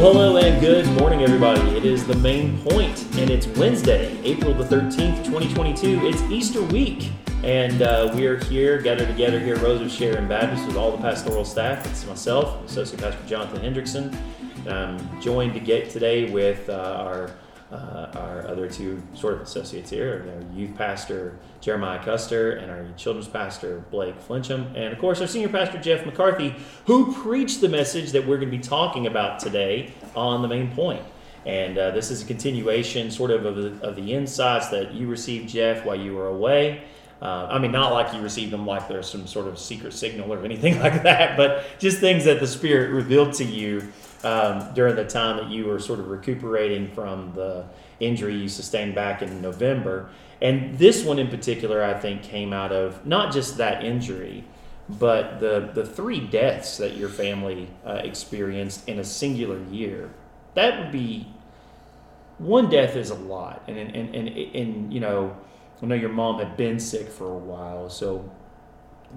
Well, hello and good morning, everybody. It is the main point, and it's Wednesday, April the 13th, 2022. It's Easter week, and uh, we are here, gathered together here at Rose Sharon Baptist with all the pastoral staff. It's myself, Associate Pastor Jonathan Hendrickson. I'm joined to get today with uh, our uh, our other two sort of associates here, our youth pastor Jeremiah Custer and our children's pastor Blake Flincham, and of course our senior pastor Jeff McCarthy, who preached the message that we're going to be talking about today on the main point. And uh, this is a continuation, sort of, of the, of the insights that you received, Jeff, while you were away. Uh, I mean, not like you received them like there's some sort of secret signal or anything like that, but just things that the Spirit revealed to you um, during the time that you were sort of recuperating from the injury you sustained back in November. And this one in particular, I think, came out of not just that injury, but the, the three deaths that your family uh, experienced in a singular year. That would be one death is a lot. And, and, and, and, and you know, I know your mom had been sick for a while, so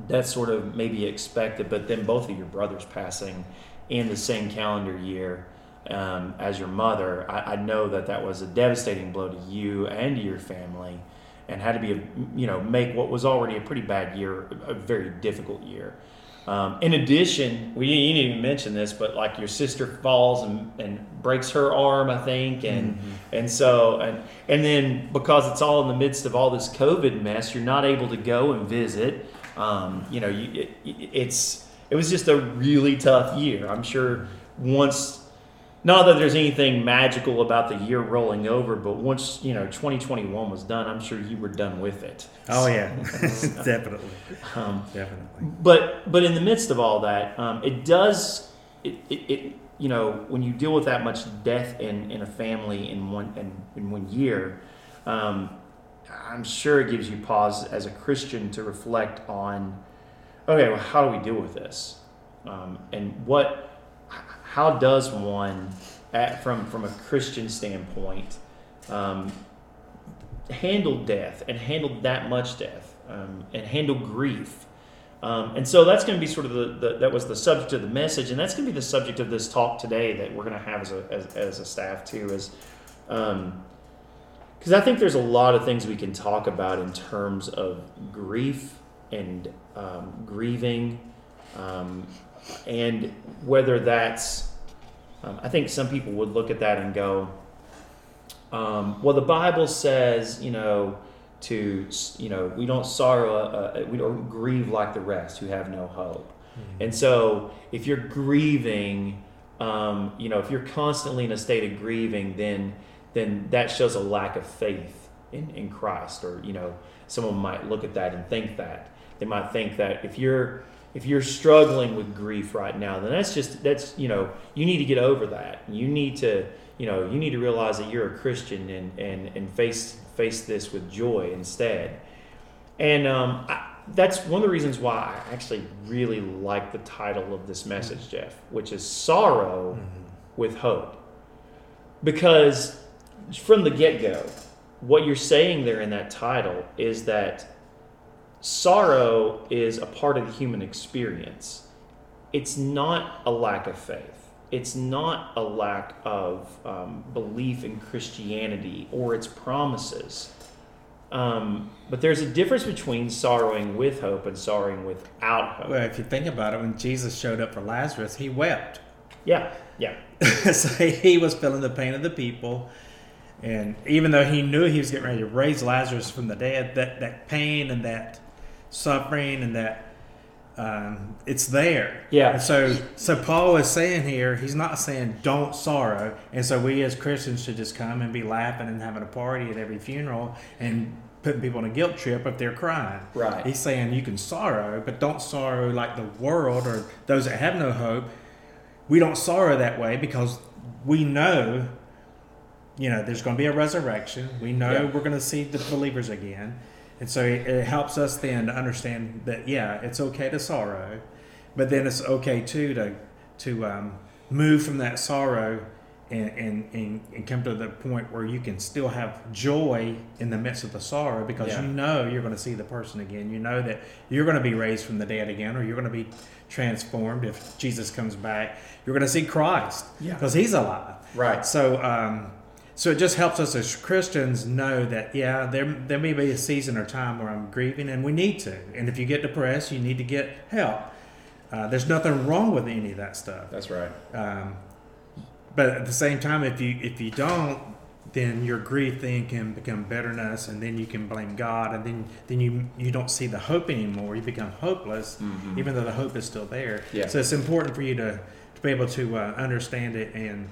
that's sort of maybe expected, but then both of your brothers passing in the same calendar year um, as your mother, I, I, know that that was a devastating blow to you and to your family, and had to be a you know make what was already a pretty bad year a very difficult year. Um, in addition, we you didn't even mention this, but like your sister falls and, and breaks her arm, I think, and mm-hmm. and so and and then because it's all in the midst of all this COVID mess, you're not able to go and visit. Um, you know, you, it, it's it was just a really tough year. I'm sure once not that there's anything magical about the year rolling over, but once you know 2021 was done, I'm sure you were done with it. Oh yeah, definitely, um, definitely. But but in the midst of all that, um, it does it, it, it, you know when you deal with that much death in, in a family in one in, in one year, um, I'm sure it gives you pause as a Christian to reflect on, okay, well, how do we deal with this, um, and what how does one, at, from from a Christian standpoint, um, handle death and handle that much death um, and handle grief? Um, and so that's going to be sort of the, the, that was the subject of the message, and that's going to be the subject of this talk today that we're going to have as a as, as a staff too. Is because um, I think there's a lot of things we can talk about in terms of grief and um, grieving um, and whether that's, um, I think some people would look at that and go, um, well, the Bible says, you know, to, you know, we don't sorrow, uh, uh we don't grieve like the rest who have no hope. Mm-hmm. And so if you're grieving, um, you know, if you're constantly in a state of grieving, then, then that shows a lack of faith in, in Christ. Or, you know, someone might look at that and think that. They might think that if you're, if you're struggling with grief right now, then that's just that's you know you need to get over that. You need to you know you need to realize that you're a Christian and and and face face this with joy instead. And um, I, that's one of the reasons why I actually really like the title of this message, mm-hmm. Jeff, which is sorrow mm-hmm. with hope, because from the get go, what you're saying there in that title is that sorrow is a part of the human experience. It's not a lack of faith. It's not a lack of um, belief in Christianity or its promises. Um, but there's a difference between sorrowing with hope and sorrowing without hope. Well, if you think about it, when Jesus showed up for Lazarus, he wept. Yeah, yeah. so he was feeling the pain of the people. And even though he knew he was getting ready to raise Lazarus from the dead, that, that pain and that suffering and that um, it's there. Yeah. And so, so Paul is saying here, he's not saying don't sorrow, and so we as Christians should just come and be laughing and having a party at every funeral and putting people on a guilt trip if they're crying. Right. He's saying you can sorrow, but don't sorrow like the world or those that have no hope. We don't sorrow that way because we know, you know, there's going to be a resurrection. We know yeah. we're going to see the believers again. And so it helps us then to understand that yeah, it's okay to sorrow, but then it's okay too to to um, move from that sorrow and, and, and, and come to the point where you can still have joy in the midst of the sorrow because Yeah. you know you're going to see the person again. You know that you're going to be raised from the dead again, or you're going to be transformed if Jesus comes back. You're going to see Christ Yeah. because He's alive. Right. So, um, so it just helps us as Christians know that yeah, there there may be a season or time where I'm grieving, and we need to. And if you get depressed, you need to get help. Uh, there's nothing wrong with any of that stuff. That's right. Um, but at the same time, if you if you don't, then your grief then can become bitterness, and then you can blame God, and then then you you don't see the hope anymore. You become hopeless, Mhm. even though the hope is still there. Yeah. So it's important for you to to be able to uh, understand it and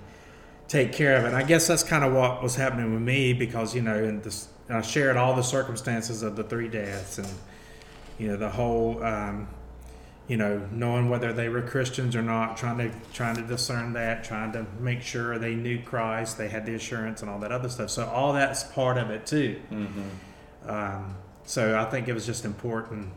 take care of it. I guess that's kind of what was happening with me because you know, and this, I shared all the circumstances of the three deaths, and you know the whole. Um, you know, knowing whether they were Christians or not, trying to trying to discern that, trying to make sure they knew Christ, they had the assurance and all that other stuff. So all that's part of it too. Mm-hmm. Um, so I think it was just important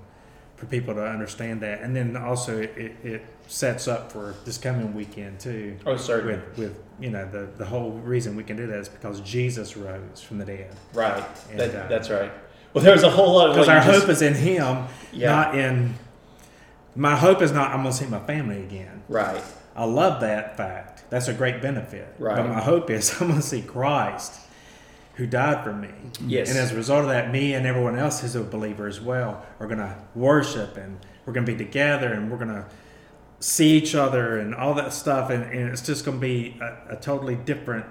for people to understand that, and then also it, it sets up for this coming weekend too. Oh, certainly. With, with you know the the whole reason we can do that is because Jesus rose from the dead. Right. And, that, uh, that's right. Well, there's a whole lot of Because our just- hope is in Him, Yeah. not in. My hope is not I'm going to see my family again. Right. I love that fact. That's a great benefit. Right. But my hope is I'm going to see Christ who died for me. Yes. And as a result of that, me and everyone else who's a believer as well are going to worship and we're going to be together and we're going to see each other and all that stuff. And, and it's just going to be a, a totally different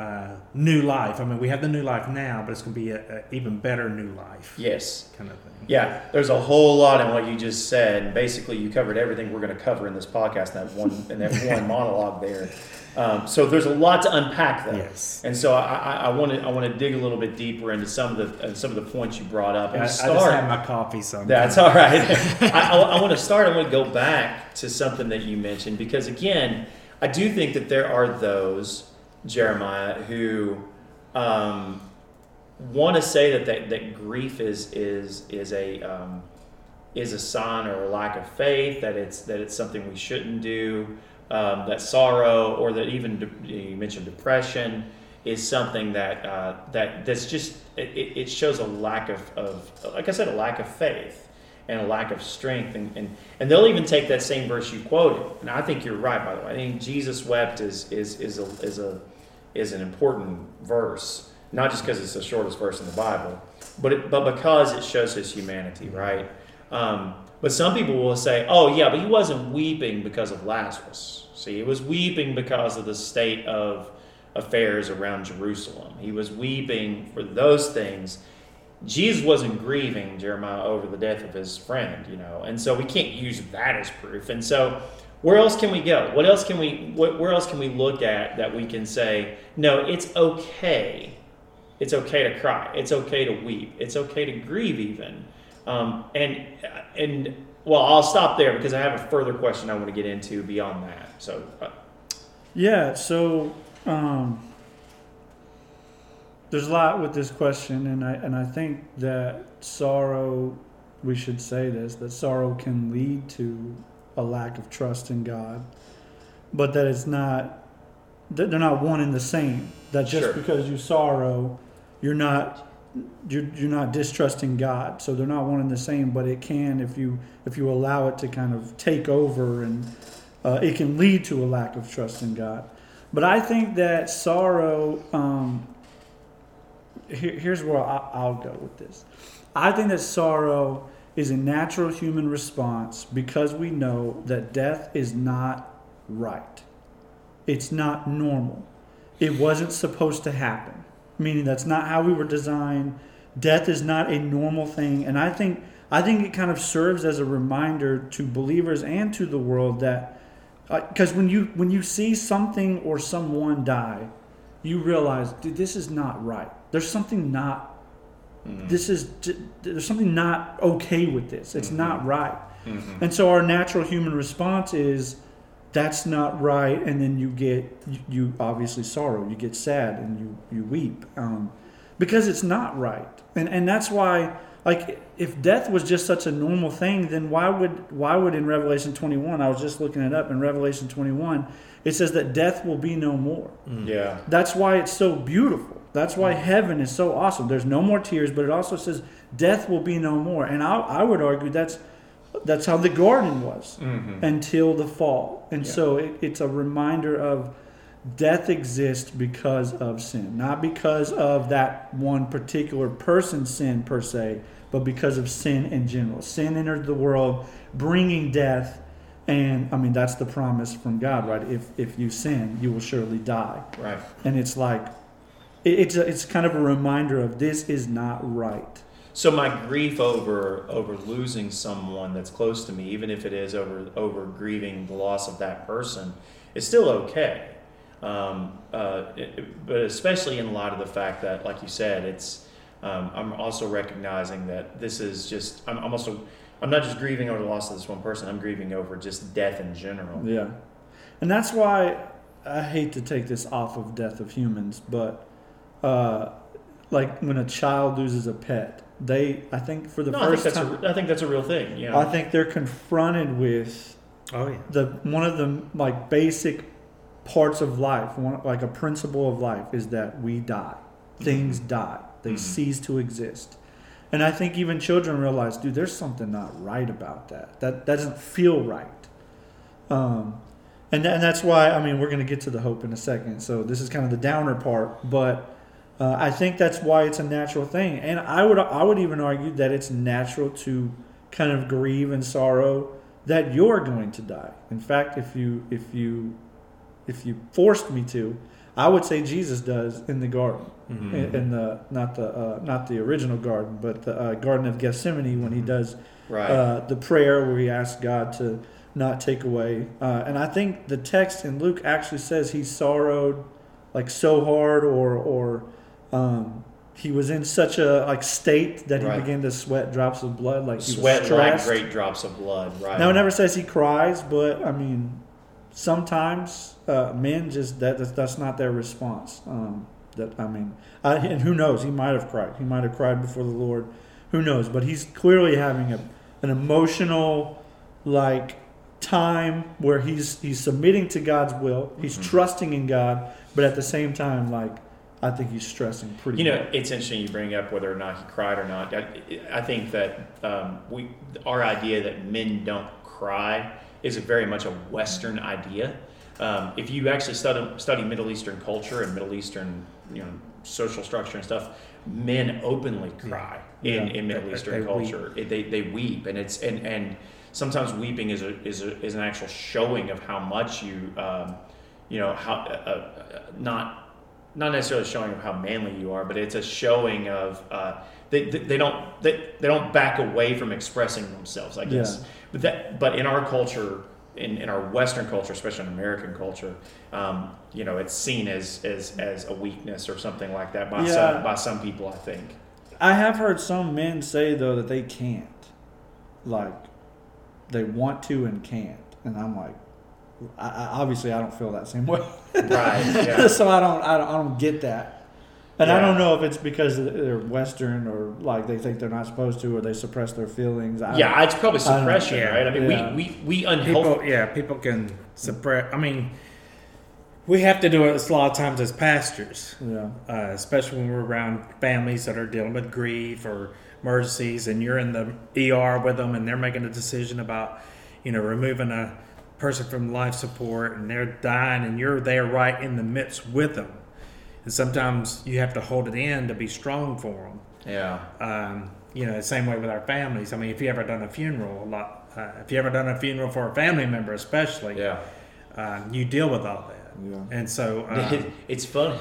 uh, new life. I mean, we have the new life now, but it's going to be a, a even better new life Yes. kind of thing. Yeah, there's a whole lot in what you just said. And basically, you covered everything we're going to cover in this podcast. That one, in that one monologue there. Um, so there's a lot to unpack there. Yes. And so I want to I want to dig a little bit deeper into some of the uh, some of the points you brought up. I, And I start. just had my coffee, so That's all right. I, want to start. I want to go back to something that you mentioned because, again, I do think that there are those, Jeremiah, who um, want to say that, that that grief is is is a um, is a sign or a lack of faith. That it's that it's something we shouldn't do. Um, that sorrow, or that even de- you mentioned depression, is something that uh, that that's just it, it shows a lack of, of like I said a lack of faith and a lack of strength and, and and they'll even take that same verse you quoted and I think you're right by the way I think Jesus wept is is is a is a is an important verse not just because it's the shortest verse in the Bible but it, but because it shows his humanity right um, but some people will say oh yeah but he wasn't weeping because of Lazarus see he was weeping because of the state of affairs around Jerusalem. He was weeping for those things. Jesus wasn't grieving Jeremiah over the death of his friend, you know, and so we can't use that as proof. And so, where else can we go? What else can we? Where else can we look at that we can say, no, it's okay. It's okay to cry. It's okay to weep. It's okay to grieve, even. Um, and and well, I'll stop there because I have a further question I want to get into beyond that. So, uh, Yeah, so um, there's a lot with this question, and I and I think that sorrow, we should say this, that sorrow can lead to a lack of trust in God, but that it's not, that they're not one and the same. That just Sure. because you sorrow, you're not. You're, you're not distrusting God, so they're not one and the same. But it can, if you if you allow it to kind of take over, and uh, it can lead to a lack of trust in God. But I think that sorrow. Um, here, here's where I, I'll go with this. I think that sorrow is a natural human response because we know that death is not right. It's not normal. It wasn't supposed to happen. Meaning that's not how we were designed. Death is not a normal thing, and I think I think it kind of serves as a reminder to believers and to the world that uh, because when you when you see something or someone die, you realize, dude, this is not right. There's something not. Mm-hmm. This is there's something not okay with this. It's mm-hmm. not right. Mm-hmm. And so our natural human response is, that's not right. And then you get you, you obviously sorrow. You get sad and you you weep um, because it's not right. And and that's why like if death was just such a normal thing, then why would why would in Revelation 21? I was just looking it up in Revelation 21. It says that death will be no more. Yeah. That's why it's so beautiful. That's why heaven is so awesome. There's no more tears, but it also says death will be no more. And I, I would argue that's that's how the garden was Mm-hmm. until the fall. And Yeah. so it, it's a reminder of death exists because of sin, not because of that one particular person's sin per se, but because of sin in general. Sin entered the world, bringing death. And I mean, that's the promise from God, right? If, if you sin, you will surely die Right. and it's like it's a, it's kind of a reminder of this is not right. So my grief over over losing someone that's close to me, even if it is over over grieving the loss of that person, is still okay. Um, uh, it- but especially in light of the fact that, like you said, it's um, I'm also recognizing that this is just I'm, I'm also I'm not just grieving over the loss of this one person. I'm grieving over just death in general. Yeah, and that's why I hate to take this off of death of humans, but uh, like when a child loses a pet, they I think for the No, I think first that's time a, I think that's a real thing. Yeah. I think they're confronted with Oh yeah. the one of the like basic parts of life, one, like a principle of life, is that we die. Things die. They Mhm. cease to exist. And I think even children realize, dude, there's something not right about that. That, that doesn't feel right. Um, and, and that's why, I mean, we're going to get to the hope in a second. So this is kind of the downer part, but uh, I think that's why it's a natural thing. And I would, I would even argue that it's natural to kind of grieve and sorrow that you're going to die. In fact, if you, if you, if you forced me to, I would say Jesus does in the garden Mhm. in, in the not the uh, not the original garden, but the uh, Garden of Gethsemane when he does right. uh, the prayer where he asks God to not take away. Uh, and I think the text in Luke actually says he sorrowed like so hard, or or um, he was in such a like state that he Right. began to sweat drops of blood, like Sweat like great drops of blood. Right. Now it never says he cries, but I mean, sometimes uh, men just that that's, that's not their response. Um, that I mean, I, and who knows? He might have cried. He might have cried before the Lord. Who knows? But he's clearly having a an emotional like time where he's he's submitting to God's will. He's Mhm. trusting in God, but at the same time, like I think he's stressing pretty. You know, bad. it's interesting you bring up whether or not he cried or not. I, I think that um, we, our idea that men don't cry is a very much a Western idea. Um, if you actually study, study Middle Eastern culture and Middle Eastern, you know, social structure and stuff, men openly cry in, Yeah. in Middle They- Eastern they weep. culture. It- They, they weep, and it's and, and sometimes weeping is a, is a, is an actual showing of how much you, um, you know, how uh, uh, not not necessarily showing of how manly you are, but it's a showing of uh, they, they, they don't they, they don't back away from expressing themselves. I guess, Yeah. but that but in our culture, in, in our Western culture, especially in American culture, um, you know, it's seen as, as as a weakness or something like that by Yeah. some by some people. I think. I have heard some men say though that they can't, like, they want to and can't, and I'm like, I, I, obviously I don't feel that same way. Right. Yeah. so I don't, I don't, I don't get that, and I don't know if it's because they're Western or like they think they're not supposed to or they suppress their feelings. I, yeah, it's probably suppression, yeah. right? I mean, Yeah. we we we unhealthy. People, yeah, people can suppress. I mean, we have to do it a lot of times as pastors, yeah, uh, especially when we're around families that are dealing with grief or emergencies, and you're in the ER with them, and they're making a decision about, you know, removing a person from life support, and they're dying, and you're there right in the midst with them. And sometimes you have to hold it in to be strong for them. Yeah. Um, you know, the same way with our families. I mean, if you ever done a funeral, a lot. Uh, if you ever done a funeral for a family member, especially, Yeah. um, you deal with all that. yeah. And so, uh, it's funny.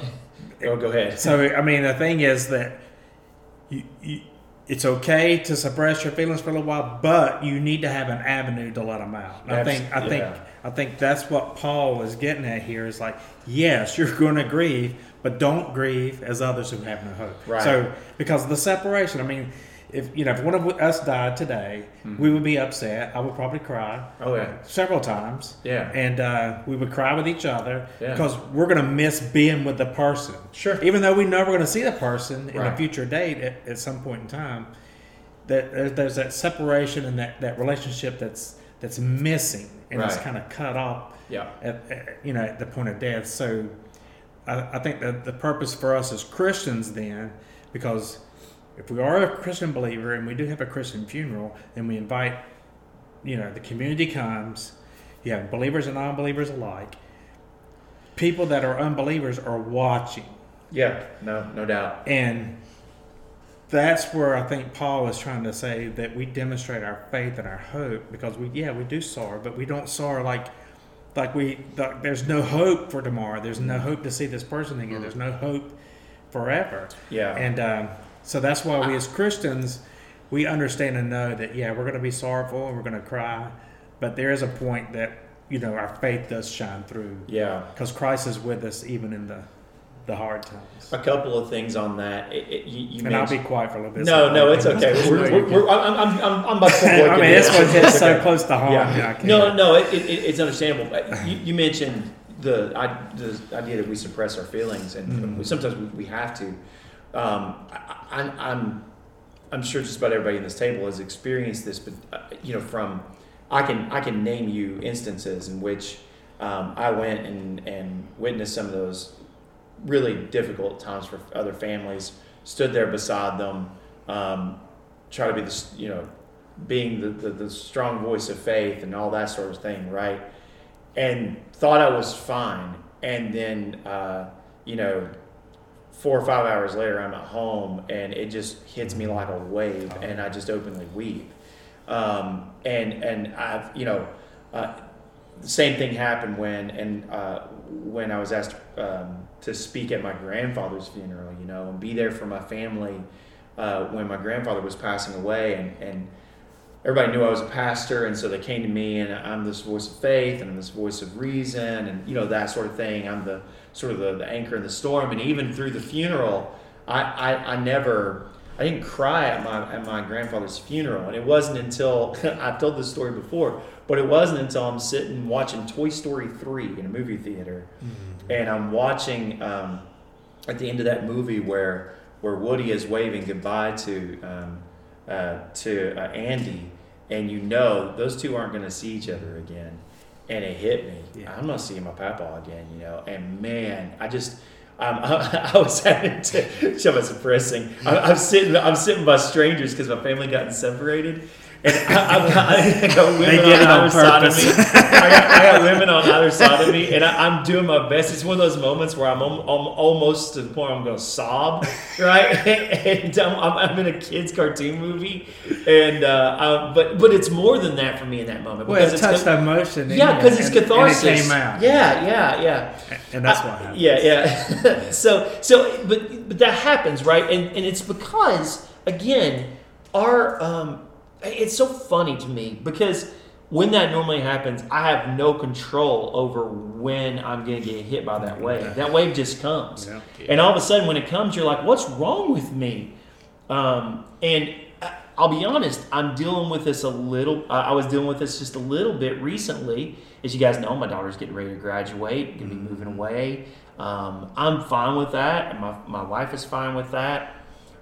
Oh, go ahead. so I mean, the thing is that you, you, it's okay to suppress your feelings for a little while, but you need to have an avenue to let them out. I think, I yeah. think, I think that's what Paul is getting at here. Is like, yes, you're going to grieve, but don't grieve as others who have no hope. Right. So, because of the separation, I mean. If you know, if one of us died today, we would be upset. I would probably cry Mm-hmm. Oh yeah. several times. Yeah. And uh, we would cry with each other Yeah. because we're going to miss being with the person. Sure. Even though we know we're going to see the person in a future date at, at some point in time, that there's, there's that separation and that, that relationship that's that's missing and it's kind of cut off Yeah. at, at you know at the point of death. So I, I think that the purpose for us as Christians then, because if we are a Christian believer and we do have a Christian funeral, then we invite, you know, the community comes. You have believers and non-believers alike. People that are unbelievers are watching, Yeah. No. No doubt. and that's where I think Paul is trying to say that we demonstrate our faith and our hope because we, yeah, we do sorrow, but we don't sorrow like, like we, like there's no hope for tomorrow. There's no hope to see this person again. There's no hope forever. Yeah. And um, so that's why we as Christians, we understand and know that, yeah, we're going to be sorrowful and we're going to cry, but there is a point that, you know, our faith does shine through yeah. because Christ is with us even in the, the hard times. A couple of things on that. It, it, you, you And I'll be quiet for a little bit. No, so- no, it's okay. We're, we're, we're, I'm, I'm, I'm, I'm about to I mean, this one hits so close to home. Yeah. No, no, it, it, it- it's understandable. But You, you mentioned the, I, the idea that we suppress our feelings, and Mhm. sometimes we, we have to. Um, I, I, I'm, I'm sure just about everybody in this table has experienced this, but uh, you know, from I can I can name you instances in which um, I went and and witnessed some of those really difficult times for other families. Stood there beside them, um, try to be the you know being the, the, the strong voice of faith and all that sort of thing, right? And thought I was fine. And then, uh, you know, four or five hours later, I'm at home and it just hits me like a wave and I just openly weep. Um, and, and I've, you know, uh, the same thing happened when, and, uh, when I was asked, um, to speak at my grandfather's funeral, you know, and be there for my family, uh, when my grandfather was passing away and, and everybody knew I was a pastor, and so they came to me, and I'm this voice of faith, and I'm this voice of reason, and you know that sort of thing. I'm the sort of the, the anchor in the storm, and even through the funeral, I, I, I never, I didn't cry at my at my grandfather's funeral, and it wasn't until I've told this story before, but it wasn't until I'm sitting watching Toy Story three in a movie theater, and I'm watching um, at the end of that movie where where Woody is waving goodbye to um, uh, to uh, Andy, and you know those two aren't going to see each other again, and it hit me. Yeah. I'm not seeing my papa again, you know, and man, I just. Um, I, I was having to show my suppressing. I, I'm sitting. I'm sitting by strangers because my family gotten separated, and I, I've got, I got women on on either side of me. I got, I got women on either side of me, and I, I'm doing my best. It's one of those moments where I'm, I'm almost to the point where I'm going to sob, right? and I'm, I'm, I'm in a kids' cartoon movie, and uh, I, but but it's more than that for me in that moment Well, it it's touched ca- emotion. yeah, because it's catharsis. And it came out. Yeah, yeah, yeah. And that's happened. Yeah, yeah. so, so, but, but that happens, right? And and it's because again, our um, it's so funny to me because when that normally happens, I have no control over when I'm gonna get hit by that wave. That wave just comes, Yeah. and all of a sudden, when it comes, you're like, "What's wrong with me?" Um, and I'll be honest, I'm dealing with this a little. I was dealing with this just a little bit recently. As you guys know, my daughter's getting ready to graduate, going to be moving away. Um, I'm fine with that, and my, my wife is fine with that.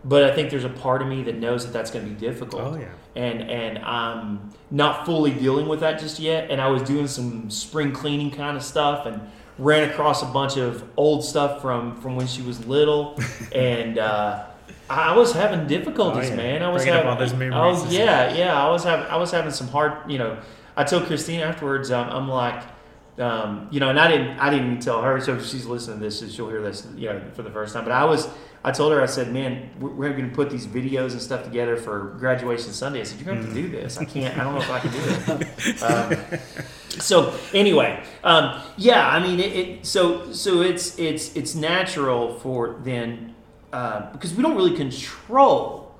But I think there's a part of me that knows that that's going to be difficult Oh yeah. And and I'm not fully dealing with that just yet. And I was doing some spring cleaning kind of stuff and ran across a bunch of old stuff from from when she was little, and uh, I was having difficulties, Oh, yeah. man. I was Bringing up having all those memories. oh yeah, yeah. I was having I was having some hard, you know. I told Christine afterwards. Um, I'm like. Um, you know, and I didn't, I didn't tell her, so if she's listening to this, she'll hear this, you know, for the first time. But I was, I told her, I said, man, we're, going to put these videos and stuff together for graduation Sunday. I said, you're going to have to do this. I can't, I don't know if I can do it. Um, so anyway, um, yeah, I mean, it, it, so, so it's, it's, it's natural for then, uh, because we don't really control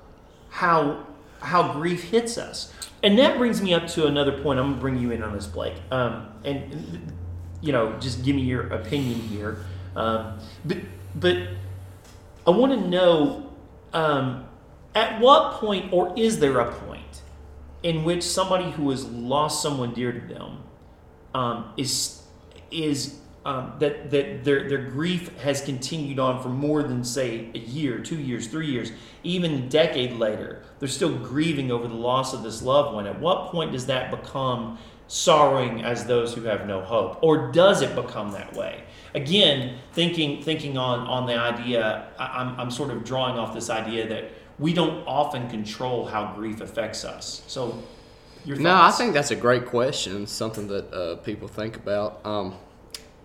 how, how grief hits us. And that brings me up to another point. I'm going to bring you in on this, Blake. Um, and, you know, just give me your opinion here. Um, but, but I want to know um, at what point, or is there a point, in which somebody who has lost someone dear to them um, is is um, that that their their grief has continued on for more than say a year, two years, three years, even a decade later. They're still grieving over the loss of this loved one. At what point does that become sorrowing as those who have no hope, or does it become that way? Again, thinking thinking on on the idea, I, I'm I'm sort of drawing off this idea that we don't often control how grief affects us. So, your No, I think that's a great question. Something that uh, people think about. Um,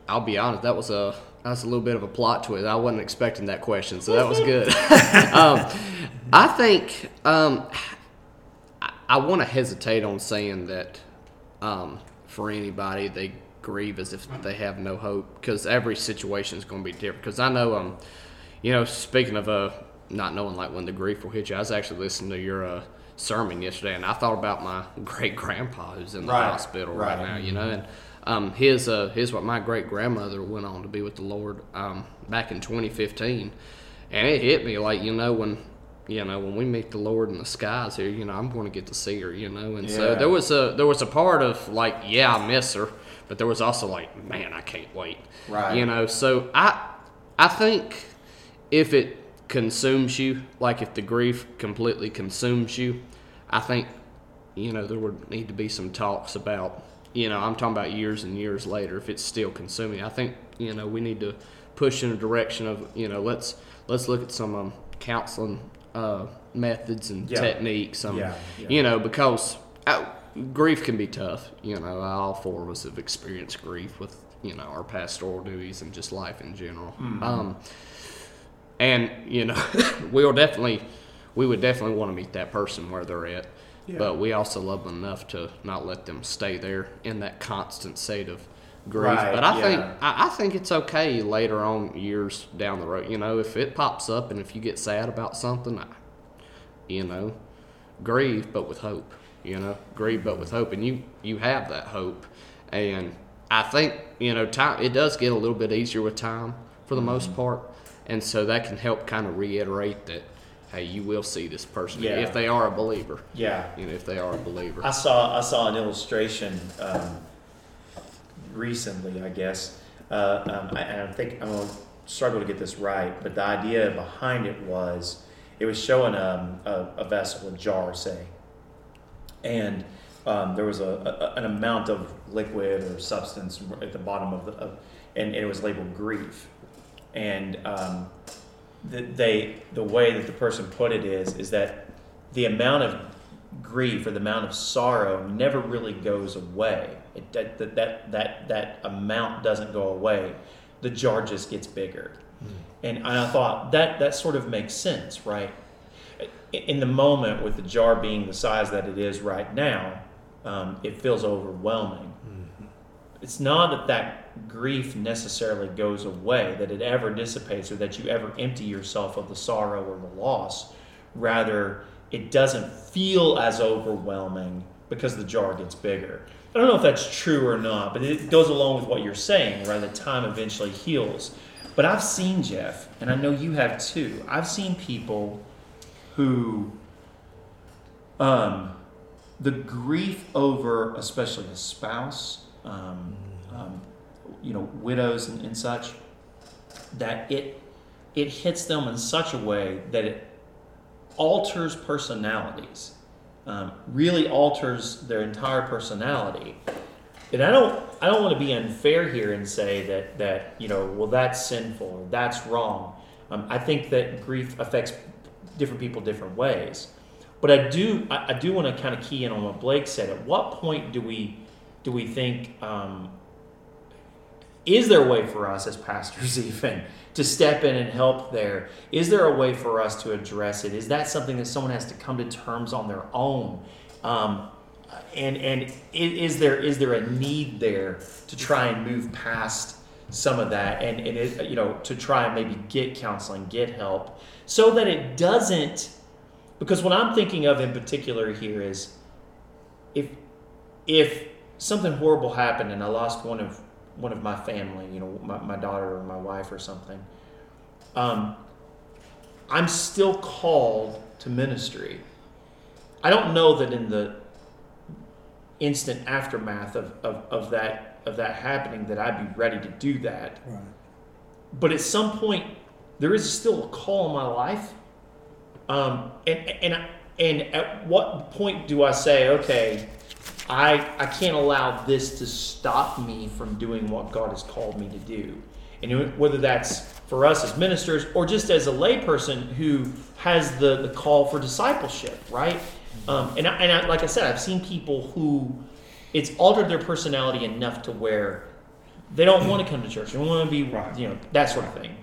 I'll be honest, that was a that's a little bit of a plot twist. I wasn't expecting that question, so that was good. um, I think um, I, I want to hesitate on saying that um, for anybody they grieve as if they have no hope because every situation is going to be different. Because I know, um, you know, speaking of uh, not knowing like when the grief will hit you, I was actually listening to your uh, sermon yesterday, and I thought about my great grandpa who's in the Right, hospital right, right. now. You know, and um, his uh, his what my great grandmother went on to be with the Lord um, back in 2015, and it hit me like you know when you know when we meet the Lord in the skies here, you know I'm going to get to see her, you know, and so there was a there was a part of like yeah I miss her, but there was also like man I can't wait, Right. You know, so I I think if it consumes you, like if the grief completely consumes you, I think you know there would need to be some talks about you know i'm talking about years and years later if it's still consuming. I think you know we need to push in a direction of you know let's let's look at some um, counseling uh, methods and Yeah. techniques um, Yeah, yeah. you know because uh, grief can be tough you know all four of us have experienced grief with you know our pastoral duties and just life in general Mm-hmm. um, and you know we'll definitely we would definitely want to meet that person where they're at but we also love them enough to not let them stay there in that constant state of grief Right, but i think. I, I think it's okay later on years down the road you know if it pops up and if you get sad about something I, you know grieve but with hope you know grieve but with hope and you you have that hope and i think you know time it does get a little bit easier with time for the Mm-hmm. most part and so that can help kind of reiterate that hey you will see this person Yeah. if they are a believer yeah. you know if they are a believer I saw I saw an illustration um, recently, I guess, uh, um, I, and I think I'm gonna struggle to get this right, but the idea behind it was it was showing um, a, a vessel, a jar, say, and um, there was a, a, an amount of liquid or substance at the bottom of the, of, and it was labeled grief, and um, the, they the way that the person put it is is that the amount of grief or the amount of sorrow never really goes away. It, that, that, that, that, that amount doesn't go away. The jar just gets bigger. And I thought that, that sort of makes sense, right? In the moment, with the jar being the size that it is right now, um, it feels overwhelming. It's not that that grief necessarily goes away, that it ever dissipates, or that you ever empty yourself of the sorrow or the loss. Rather, it doesn't feel as overwhelming because the jar gets bigger. I don't know if that's true or not, but it goes along with what you're saying, right? That time eventually heals. But I've seen Jeff, and I know you have too. I've seen people who, um, the grief over, especially a spouse, um, um, you know, widows and, and such, that it it hits them in such a way that it alters personalities, um, really alters their entire personality. And I don't, I don't want to be unfair here and say that that you know, well, that's sinful that's wrong. Um, I think that grief affects different people different ways. But I do, I, I do want to kind of key in on what Blake said. At what point do we, do we think? Um, is there a way for us as pastors even to step in and help there? Is there a way for us to address it? Is that something that someone has to come to terms on their own? Um, and and is there is there a need there to try and move past some of that and, and it, you know to try and maybe get counseling, get help, so that it doesn't because what I'm thinking of in particular here is if if something horrible happened and I lost one of one of my family, you know, my, my daughter or my wife or something, um, I'm still called to ministry. I don't know that in the instant aftermath of, of, of that of that happening that I'd be ready to do that. Right. But at some point, there is still a call in my life. Um, and and and at what point do I say, okay, I I can't allow this to stop me from doing what God has called me to do, and whether that's for us as ministers or just as a layperson who has the the call for discipleship, right? Um, and I, and I, like I said, I've seen people who it's altered their personality enough to where they don't want to come to church. They want to be, Right. you know, that sort of thing.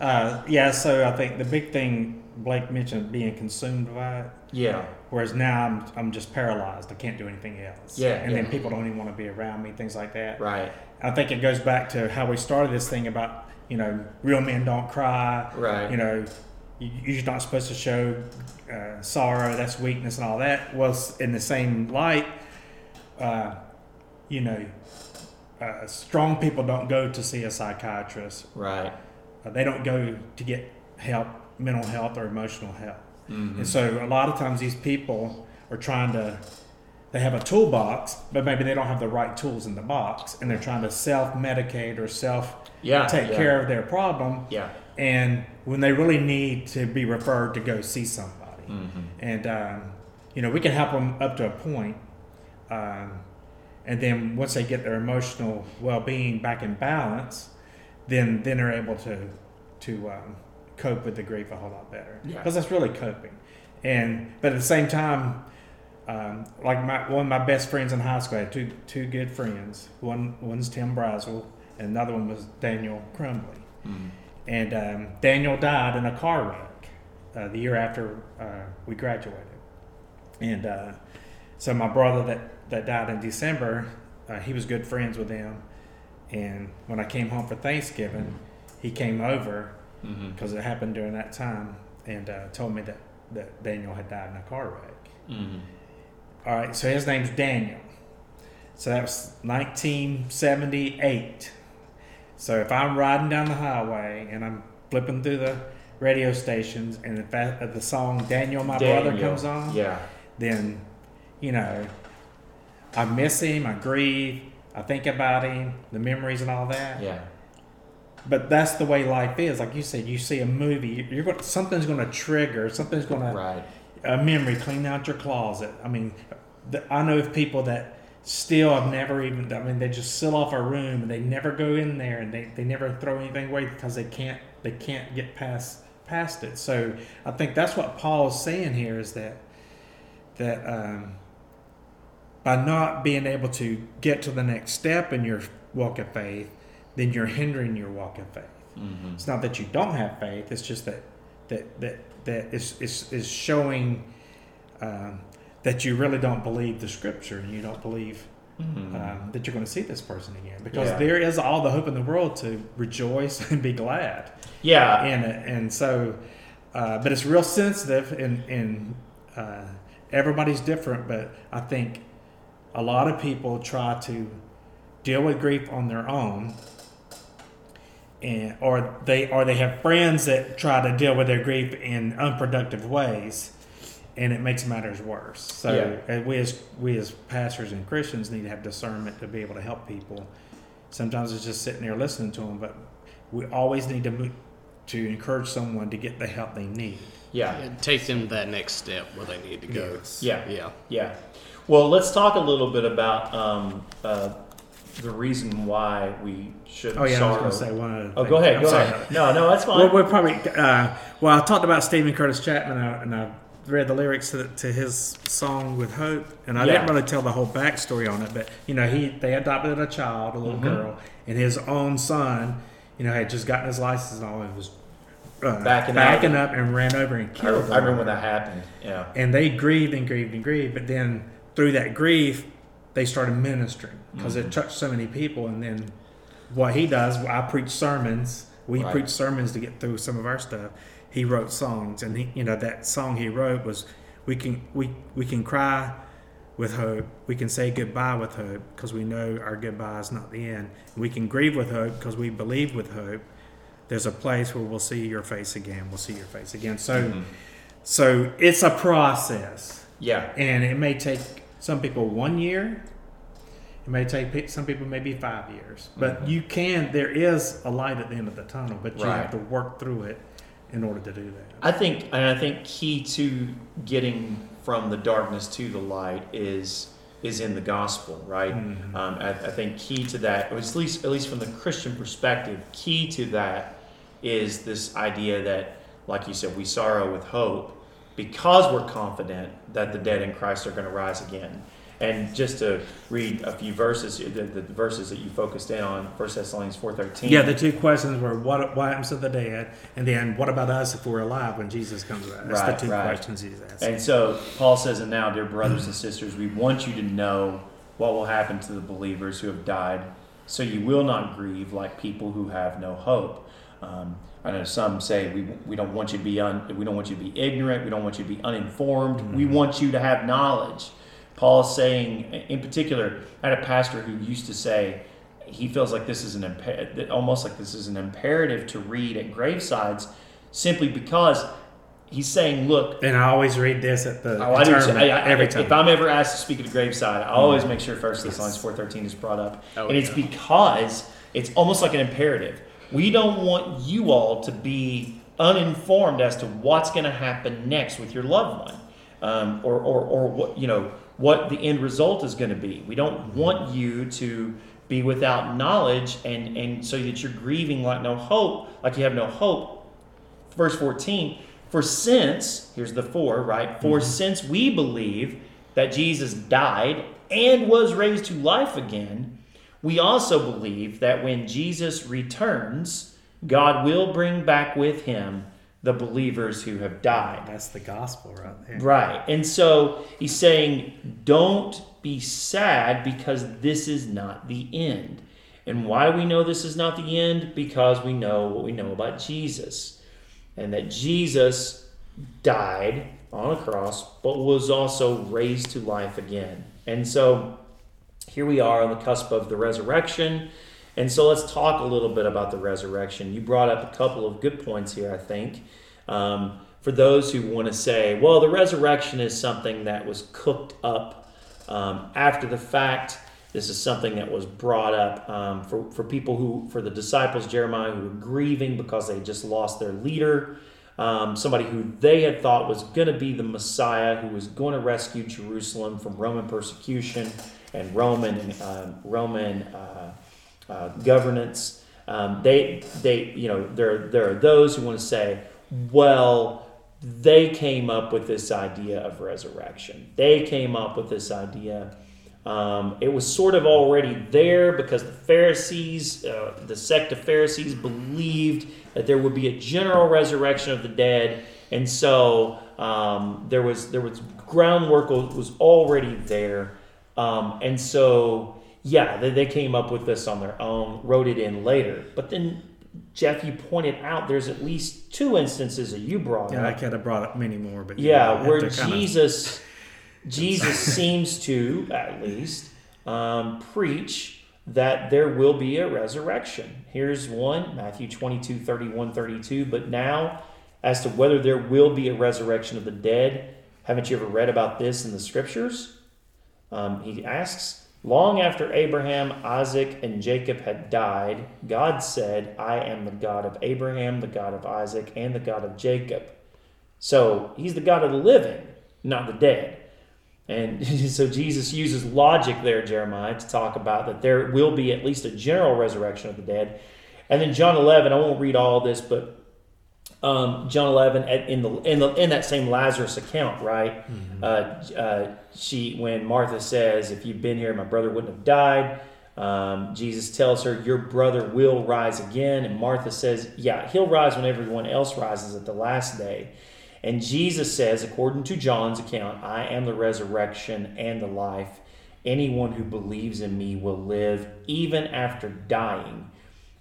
Uh, yeah, so I think the big thing Blake mentioned being consumed by it. Yeah. Whereas now I'm, I'm just paralyzed. I can't do anything else. Yeah, And then people don't even want to be around me, things like that. Right. I think it goes back to how we started this thing about, you know, real men don't cry. Right. You know, you, you're not supposed to show uh, sorrow, that's weakness and all that. Was in the same light, uh, you know, uh, strong people don't go to see a psychiatrist. Right. Uh, they don't go to get help, mental health or emotional help. Mhm. And so a lot of times these people are trying to, they have a toolbox, but maybe they don't have the right tools in the box, and they're trying to self medicate or self Yeah. take yeah. care of their problem. Yeah. And when they really need to be referred to go see somebody. Mm-hmm. And, um, you know, we can help them up to a point. Um, and then once they get their emotional well being back in balance, then, then they're able to, to um, cope with the grief a whole lot better. Yeah. Because that's really coping. And, but at the same time, um, like my, one of my best friends in high school, I had two, two good friends. One, one's Tim Brazel, and another one was Daniel Crumbly. Mm-hmm. And um, Daniel died in a car wreck uh, the year after uh, we graduated. And uh, so my brother that, that died in December, uh, he was good friends with them. And when I came home for Thanksgiving, he came over Mm-hmm. because it happened during that time and uh, told me that, that Daniel had died in a car wreck. Mm-hmm. All right, so his name's Daniel. So that was 1978. So if I'm riding down the highway and I'm flipping through the radio stations and that, if the song Daniel My Brother comes on, Yeah. then, you know, I miss him, I grieve, I think about him, the memories and all that. Yeah. But that's the way life is. Like you said, you see a movie, you're going something's going to trigger, something's going to Right. a memory, clean out your closet. I mean, the, I know of people that still have never even, I mean, they just seal off a room and they never go in there and they, they never throw anything away because they can't, they can't get past, past it. So I think that's what Paul's saying here is that, that, um, by not being able to get to the next step in your walk of faith, then you're hindering your walk of faith. Mm-hmm. It's not that you don't have faith. It's just that that that that is is, is showing um, that you really don't believe the scripture and you don't believe Mm-hmm. um, that you're going to see this person again because Yeah. there is all the hope in the world to rejoice and be glad yeah. in it. And so, uh, but it's real sensitive and and uh, everybody's different. But I think a lot of people try to deal with grief on their own and or they or they have friends that try to deal with their grief in unproductive ways and it makes matters worse so Yeah. uh, we as we as pastors and christians need to have discernment to be able to help people sometimes it's just sitting there listening to them but we always need to mo- to encourage someone to get the help they need Yeah. Yeah, take them that next step where they need to go. Yeah. Yeah. Yeah. Well, let's talk a little bit about um, uh, the reason why we should oh yeah sorrow. i was going to say one other Oh, thing. go ahead. I'm Go sorry. ahead. No, no, that's fine. Well, we're probably. Uh, well, I talked about Steven Curtis Chapman, and I, and I read the lyrics to, to his song "With Hope," and I Yeah. didn't really tell the whole backstory on it. But you know, he they adopted a child, a little Mhm. girl, and his own son, you know, had just gotten his license and all, and was uh, Backing backing up and ran over and killed. I remember when that happened. Yeah. And they grieved and grieved and grieved, but then through that grief, they started ministering because Mhm. it touched so many people. And then what he does, I preach sermons. We Right. preach sermons to get through some of our stuff. He wrote songs, and he, you know, that song he wrote was, "We can we we can cry with hope. We can say goodbye with hope because we know our goodbye is not the end. We can grieve with hope because we believe with hope. There's a place where we'll see your face again. We'll see your face again. So, Mhm. so it's a process Yeah. and it may take some people one year It may take some people maybe five years, but Mm-hmm. you can. There is a light at the end of the tunnel, but you Right. have to work through it in order to do that. I think, and I think key to getting from the darkness to the light is is in the gospel, right? Mhm. Um, I, I think key to that, or at least at least from the Christian perspective, key to that is this idea that, like you said, we sorrow with hope because we're confident that the dead in Christ are going to rise again. And just to read a few verses, the, the verses that you focused in on, 1 Thessalonians four thirteen. Yeah, the two questions were what what happens to the dead, and then what about us if we're alive when Jesus comes back? That's Right, the two right. questions he's asking. And so Paul says, and now, dear brothers and sisters, we want you to know what will happen to the believers who have died, so you will not grieve like people who have no hope. Um, I know some say we, we don't want you to be un, we don't want you to be ignorant, we don't want you to be uninformed, we want you to have knowledge. Paul is saying, in particular, I had a pastor who used to say he feels like this is an imper- almost like this is an imperative to read at gravesides, simply because he's saying, look, and I always read this at the Oh, I do. I, I, every time. if I'm ever asked to speak at a graveside, I always make sure First Thessalonians four thirteen is brought up, Oh, and it's yeah. because it's almost like an imperative. We don't want you all to be uninformed as to what's going to happen next with your loved one, um, or, or or what you know what the end result is going to be. We don't want you to be without knowledge, and and so that you're grieving like no hope, like you have no hope. Verse 14 for since here's the four, right? For mm-hmm. since we believe that jesus died and was raised to life again we also believe that when jesus returns god will bring back with him the believers who have died That's the gospel right there. Right. And so he's saying, don't be sad because this is not the end. And why we know this is not the end? Because we know what we know about Jesus. And that Jesus died on a cross, but was also raised to life again. And so here we are on the cusp of the resurrection. And so let's talk a little bit about the resurrection. You brought up a couple of good points here, I think. Um, for those who want to say, well, the resurrection is something that was cooked up um, after the fact. This is something that was brought up um, for, for people who, for the disciples, Jeremiah, who were grieving because they just lost their leader, um, somebody who they had thought was going to be the Messiah, who was going to rescue Jerusalem from Roman persecution and Roman um, Roman uh, uh, governance. Um, they they you know there there are those who want to say, well, they came up with this idea of resurrection. They came up with this idea. Um, it was sort of already there because the Pharisees, uh, the sect of Pharisees, believed that there would be a general resurrection of the dead, and so um, there was there was groundwork was already there, um, and so yeah, they, they came up with this on their own, wrote it in later. But then, Jeff, you pointed out there's at least two instances that you brought Yeah, I up. could have brought up many more, but Yeah, I where to kinda- Jesus, Jesus seems to, at least, um, preach that there will be a resurrection. Here's one, Matthew 22, 31, 32. But now, as to whether there will be a resurrection of the dead, haven't you ever read about this in the scriptures? Um, he asks, Long after Abraham, Isaac, and Jacob had died, God said, I am the God of Abraham, the God of Isaac, and the God of Jacob. So he's the God of the living, not the dead. And so Jesus uses logic there, Jeremiah, to talk about that there will be at least a general resurrection of the dead. And then John 11, I won't read all this, but um, John 11 at- in the in the in that same Lazarus account, right? Uh, uh, she when Martha says, "If you'd been here, my brother wouldn't have died." Um, Jesus tells her, "Your brother will rise again," and Martha says, "Yeah, he'll rise when everyone else rises at the last day." And Jesus says, according to John's account, "I am the resurrection and the life. Anyone who believes in me will live even after dying."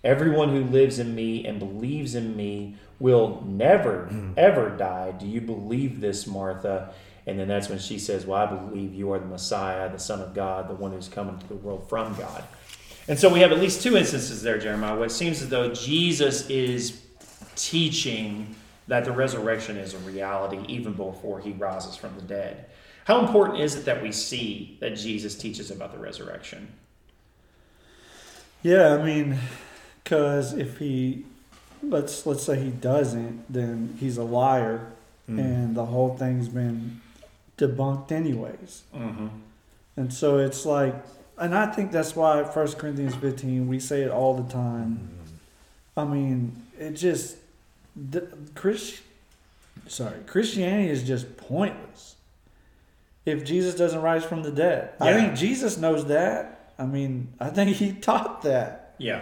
Everyone who lives in me and believes in me will never, hmm. ever die. Do you believe this, Martha? And then that's when she says, Well, I believe you are the Messiah, the Son of God, the one who's coming to the world from God. And so we have at least two instances there, Jeremiah, where it seems as though Jesus is teaching that the resurrection is a reality even before he rises from the dead. How important is it that we see that Jesus teaches about the resurrection? Yeah, I mean, because if he let's let's say he doesn't, then he's a liar, Mm. and the whole thing's been debunked anyways. Mm-hmm. And so it's like, and I think that's why First Corinthians 15, we say it all the time. I mean, it just, the, Chris, sorry, Christianity is just pointless if Jesus doesn't rise from the dead. I Yeah. think Jesus knows that. I mean, I think he taught that. Yeah.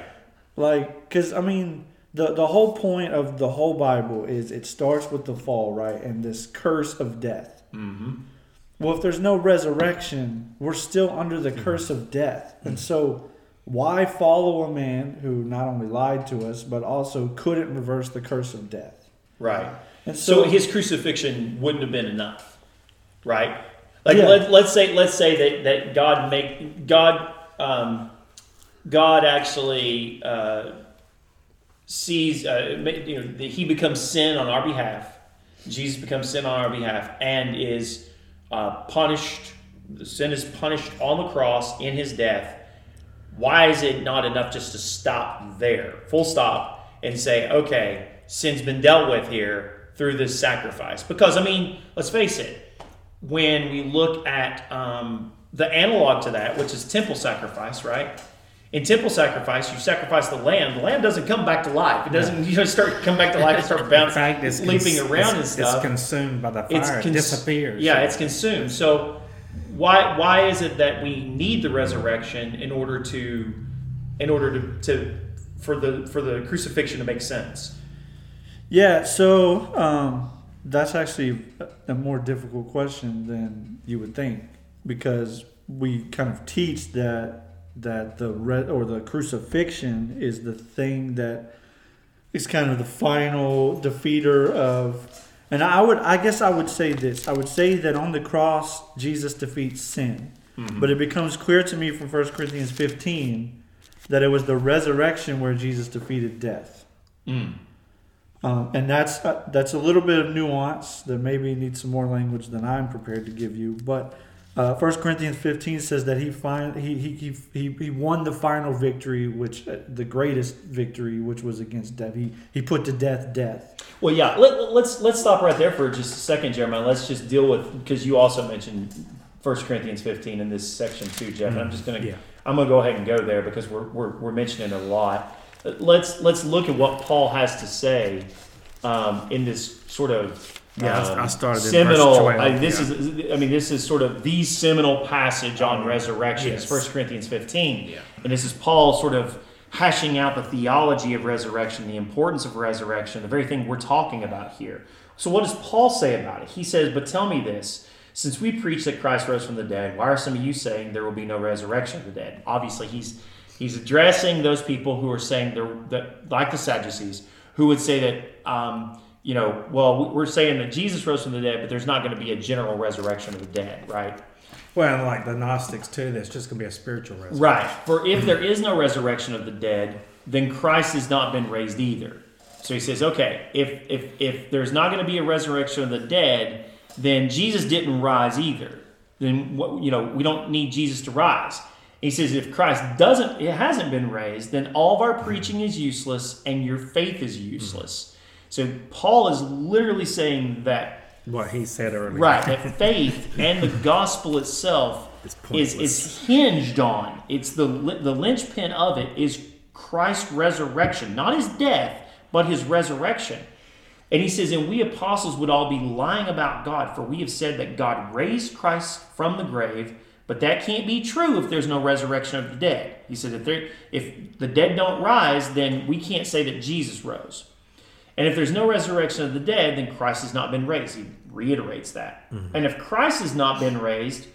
Like, because, I mean, the, the whole point of the whole Bible is it starts with the fall, right? And this curse of death. Mm-hmm. Well, if there's no resurrection, we're still under the curse of death. And so, why follow a man who not only lied to us, but also couldn't reverse the curse of death? Right. And So so, his crucifixion wouldn't have been enough, right? Like Yeah. let, let's say let's say that, that God make God um, God actually uh, sees uh, you know he becomes sin on our behalf. Jesus becomes sin on our behalf and is uh, punished. The sin is punished on the cross in his death. Why is it not enough just to stop there, full stop, and say, okay, sin's been dealt with here through this sacrifice? Because, I mean, let's face it, when we look at um, the analog to that, which is temple sacrifice, right? In temple sacrifice, you sacrifice the lamb. The lamb doesn't come back to life. It doesn't. You know, start come back to life and start In bouncing, it's leaping cons- around and stuff It's consumed by the fire. it's it disappears. Yeah, it's consumed. So why why is it that we need the resurrection in order to in order to, to for the for the crucifixion to make sense? yeah, so um, that's actually a more difficult question than you would think because we kind of teach that that the re- or the crucifixion is the thing that is kind of the final defeater of and I would I guess I would say this. I would say that on the cross Jesus defeats sin. But it becomes clear to me from 1 Corinthians 15 that it was the resurrection where Jesus defeated death. Um, and that's uh, that's a little bit of nuance that maybe needs some more language than I'm prepared to give you. But uh, 1 Corinthians 15 says that he, fin- he, he, he, he, he won the final victory, which uh, the greatest victory, which was against death. He, he put to death death. Well, yeah. Let, let's let's stop right there for just a second, Jeremiah. Let's just deal with because you also mentioned 1 Corinthians 15 in this section too, Jeff. And I'm just gonna Yeah. I'm gonna go ahead and go there because we're, we're, we're mentioning it a lot. Let's let's look at what Paul has to say um, in this sort of Yeah, I- um, I started seminal. 12, I, this yeah. is I mean this is sort of the seminal passage on resurrection. It's Yes. 1 Corinthians 15, Yeah. and this is Paul sort of hashing out the theology of resurrection, the importance of resurrection, the very thing we're talking about here. So, what does Paul say about it? He says, But tell me this since we preach that Christ rose from the dead, why are some of you saying there will be no resurrection of the dead? Obviously, he's he's addressing those people who are saying they're that, like the Sadducees, who would say that, um, you know, well, we're saying that Jesus rose from the dead, but there's not going to be a general resurrection of the dead, right? Well, and like the Gnostics too, there's just gonna be a spiritual resurrection. Right. For if there is no resurrection of the dead, then Christ has not been raised either. So he says, okay, if if if there's not going to be a resurrection of the dead, then Jesus didn't rise either. Then what you know, we don't need Jesus to rise. He says if Christ doesn't it hasn't been raised, then all of our preaching is useless and your faith is useless. So Paul is literally saying that What he said earlier. Right, that faith and the gospel itself is, is hinged on. It's the the linchpin of it is Christ's resurrection, not his death, but his resurrection. And he says, and we apostles would all be lying about God, for we have said that God raised Christ from the grave, but that can't be true if there's no resurrection of the dead. He said, if if the dead don't rise, then we can't say that Jesus rose. And if there's no resurrection of the dead, then Christ has not been raised. He reiterates that. And if Christ has not been raised,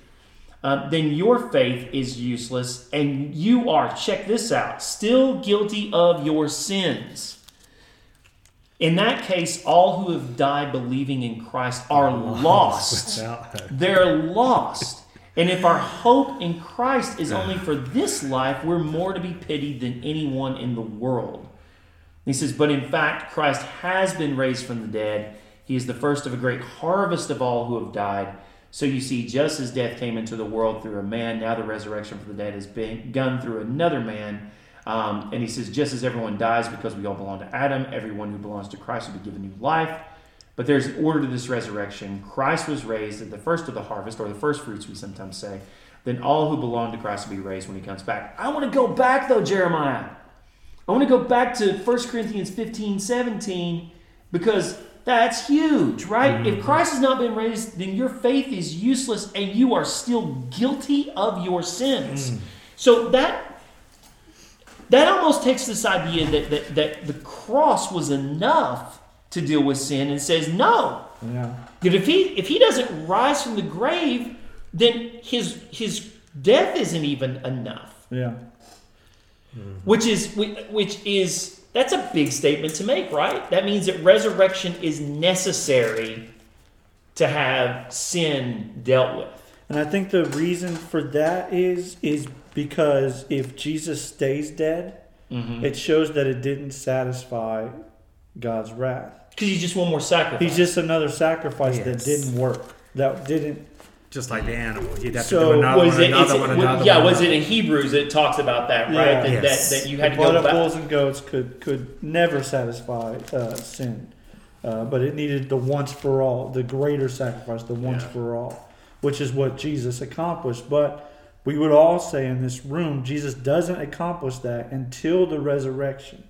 uh, then your faith is useless, and you are, check this out, still guilty of your sins. In that case, all who have died believing in Christ are lost. They're lost. And if our hope in Christ is only for this life, we're more to be pitied than anyone in the world. He says, But in fact, Christ has been raised from the dead. He is the first of a great harvest of all who have died. So you see, just as death came into the world through a man, now the resurrection from the dead has begun through another man. Um, and he says, just as everyone dies because we all belong to Adam, everyone who belongs to Christ will be given new life. But there's an order to this resurrection. Christ was raised at the first of the harvest, or the first fruits, we sometimes say. Then all who belong to Christ will be raised when he comes back. I want to go back, though, Jeremiah. I want to go back to 1 Corinthians 15 17 because that's huge, right? If mm-hmm. Christ has not been raised, then your faith is useless and you are still guilty of your sins. Mm. So that that almost takes this idea that, that, that the cross was enough to deal with sin and says, no, Yeah. that if he if he doesn't rise from the grave, then his his death isn't even enough Yeah. Mm-hmm. which is which is that's a big statement to make right that means that resurrection is necessary to have sin dealt with And I think the reason for that is is because if Jesus stays dead, mm-hmm. it shows that it didn't satisfy God's wrath. because he's just one more sacrifice He's just another sacrifice that didn't work. That didn't. Just like the animal, you'd have So, to do another was one, it, another it's- one, w- another yeah one. was it in hebrews that talks about that right Yeah. that, Yes. that, that you had to blood go of back bulls and goats could could never satisfy uh, sin, uh, but it needed the once for all, the greater sacrifice, the once Yeah. for all, which is what Jesus accomplished. But we would all say in this room, Jesus doesn't accomplish that until the resurrection.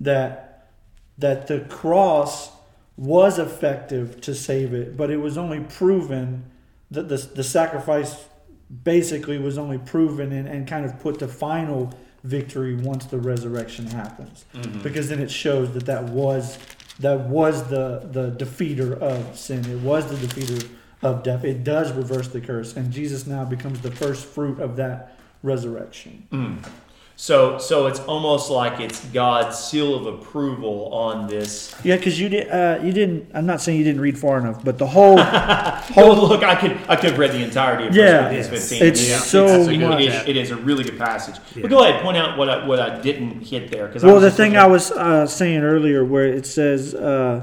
That that the cross was effective to save it, but it was only proven that the, the sacrifice basically was only proven and, and kind of put to final victory once the resurrection happens. Mm-hmm. Because then it shows that that was that was the the defeater of sin. It was the defeater of death. It does reverse the curse and jesus now becomes the first fruit of that resurrection mm. So so it's almost like it's god's seal of approval on this yeah because you did uh, you didn't i'm not saying you didn't read far enough but the whole Oh, look, I could I could have read the entirety of Yeah. 1 Corinthians Yes. 15. It's Yeah. so It's- it much. is- it is a really good passage. Yeah. But go ahead, point out what I, what I didn't hit there. Cause Well, the thing I was uh, saying earlier, where it says, uh,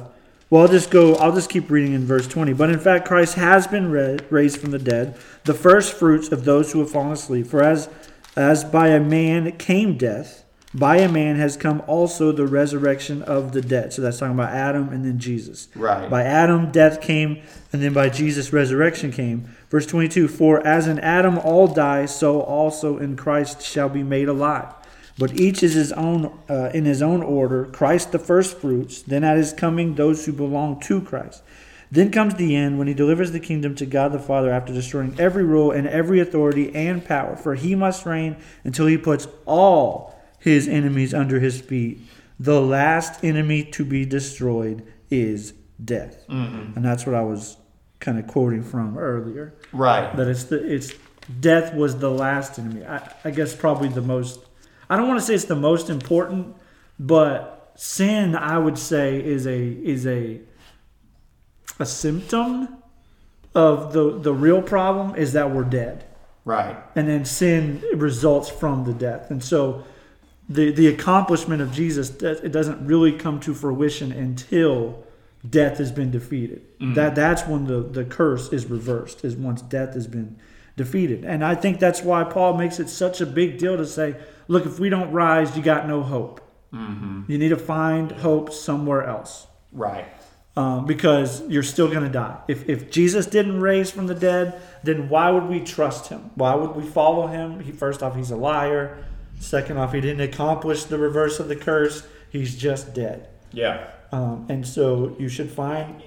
well, I'll just go, I'll just keep reading in verse 20. But in fact, Christ has been ra- raised from the dead, the first fruits of those who have fallen asleep. For as, as by a man came death, by a man has come also the resurrection of the dead. So that's talking about Adam and then Jesus. Right. By Adam, death came, and then by Jesus, resurrection came. Verse 22 For as in Adam all die, so also in Christ shall be made alive. But each is his own uh, in his own order. Christ the first fruits, then at his coming those who belong to Christ. Then comes the end when he delivers the kingdom to God the Father after destroying every rule and every authority and power. For he must reign until he puts all his enemies under his feet. The last enemy to be destroyed is death. Mm-hmm. And that's what I was kind of quoting from earlier. Right. That it's the it's death was the last enemy. I, I guess probably the most I don't want to say it's the most important, but sin I would say is a is a a symptom of the the real problem is that we're dead Right. and then sin results from the death. And so the the accomplishment of Jesus it doesn't really come to fruition until death has been defeated. Mm. That that's when the the curse is reversed is once death has been defeated. And I think that's why Paul makes it such a big deal to say, look, if we don't rise, you got no hope. Mm-hmm. You need to find hope somewhere else Right. Um, because you're still going to die. If, if Jesus didn't raise from the dead, then why would we trust him? Why would we follow him? He, first off, he's a liar. Second off, he didn't accomplish the reverse of the curse. He's just dead. Yeah. Um, and so you should find.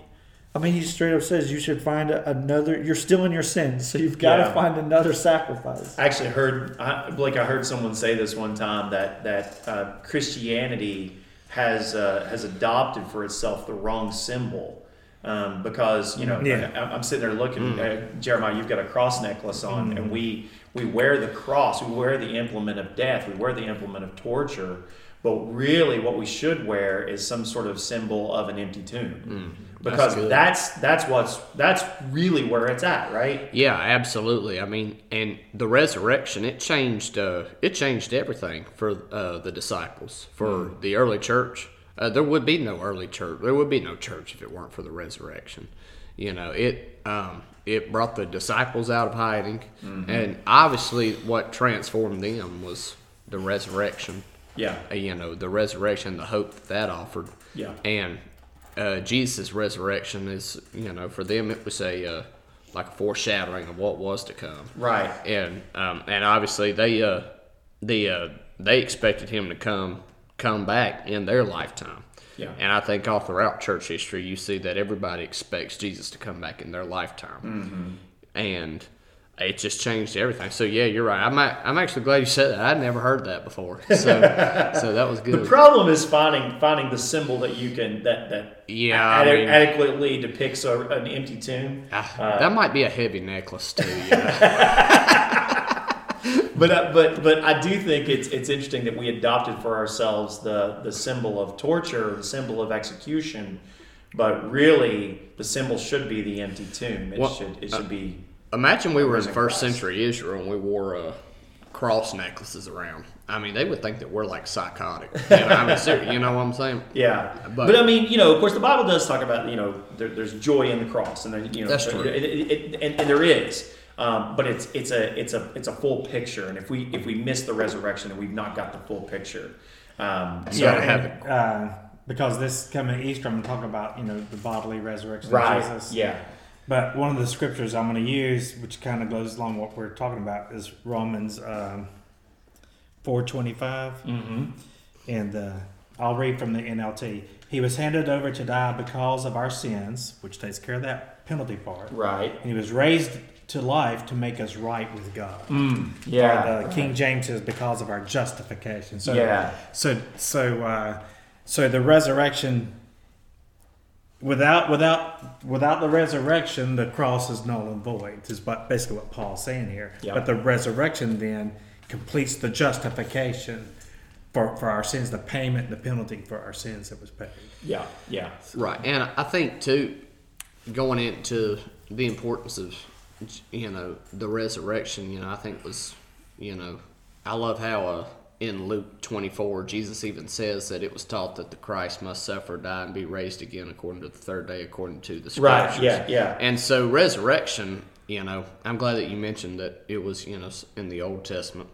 I mean, he straight up says you should find another. You're still in your sins, so you've got to find another sacrifice. I actually heard, I, Blake, I heard someone say this one time that, that uh, Christianity has, uh, has adopted for itself the wrong symbol. Um, because, you know, Yeah. I, I'm sitting there looking, uh, Jeremiah, you've got a cross necklace on, and we, we wear the cross, we wear the implement of death, we wear the implement of torture. But really, what we should wear is some sort of symbol of an empty tomb, because good. that's that's what's that's really where it's at, right? Yeah, absolutely. I mean, and the resurrection it changed uh, it changed everything for uh, the disciples for the early church. Uh, there would be no early church. There would be no church if it weren't for the resurrection. You know, it um, it brought the disciples out of hiding, and obviously, what transformed them was the resurrection. Yeah. uh, you know, the resurrection, the hope that that offered. Yeah. And uh, Jesus' resurrection is, you know, for them it was a uh, like a foreshadowing of what was to come. Right. And um, and obviously they uh, the uh, they expected him to come come back in their lifetime. Yeah. And I think all throughout church history, you see that everybody expects Jesus to come back in their lifetime. Mm-hmm. And it just changed everything. So yeah, you're right. I'm I'm actually glad you said that. I'd never heard that before. So so that was good. The problem is finding finding the symbol that you can that that Yeah, I mean- adequately depicts a, an empty tomb. Ah, that might be a heavy necklace too. Know? But uh, but but I do think it's it's interesting that we adopted for ourselves the the symbol of torture, the symbol of execution, but really the symbol should be the empty tomb. It Well, should it should be Imagine we were in Risen first Christ. century Israel and we wore uh, cross necklaces around. I mean, they would think that we're like psychotic. You know, I mean, ser- you know what I'm saying? Yeah, but, But- I mean, you know, of course, the Bible does talk about you know there, there's joy in the cross, and then you know That's true. it- it- it- and, and there is, um, but it's it's a it's a it's a full picture, and if we if we miss the resurrection, then we've not got the full picture. Um, so gotta have and, uh, because this coming Easter, I'm talking about you know the bodily resurrection right, of Jesus. yeah, But one of the scriptures I'm going to use, which kind of goes along what we're talking about, is Romans um, 4:25, mm-hmm. and uh, I'll read from the NLT. He was handed over to die because of our sins, which takes care of that penalty part. right, And he was raised to life to make us right with God. mm, Or yeah, the King James says because of our justification. So yeah, so so uh, so the resurrection without without without the resurrection the cross is null and void is what basically what Paul's saying here. Yeah. But the resurrection then completes the justification for, for our sins, the payment, the penalty for our sins that was paid. yeah, yeah, Right. And I think, too, going into the importance of, you know, the resurrection, you know, I think was, you know, I love how uh, in Luke 24, Jesus even says that it was taught that the Christ must suffer, die, and be raised again according to the third day, according to the scriptures. right, yeah, yeah, And so resurrection, you know, I'm glad that you mentioned that it was, you know, in the Old Testament.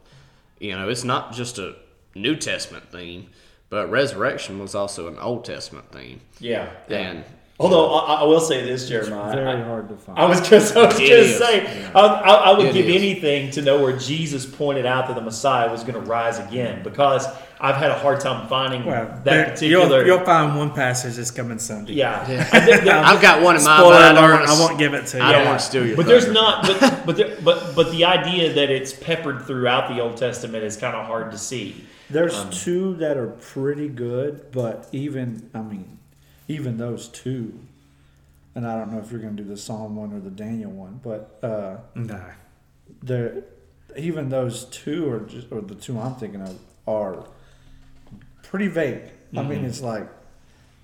You know, it's not just a New Testament theme, but resurrection was also an Old Testament theme. yeah. yeah. And Although I, I will say this, Jeremiah, it's Very hard to find. I was just, I was It gonna is. say, I, I, I would It give is. anything to know where Jesus pointed out that the Messiah was going to rise again, because I've had a hard time finding Well, that there- particular. you'll, you'll find one passage that's coming Sunday. yeah, yeah. I've got one in mind, Spoiler I don't I won't give it to you. I don't want to steal your but there's not, but but there, but but the idea that it's peppered throughout the Old Testament is kind of hard to see. There's Um, two that are pretty good, but even I mean, even those two, and I don't know if you're going to do the Psalm one or the Daniel one, but uh, No. there, even those two are just, or the two I'm thinking of are pretty vague. I Mm-hmm. mean, it's like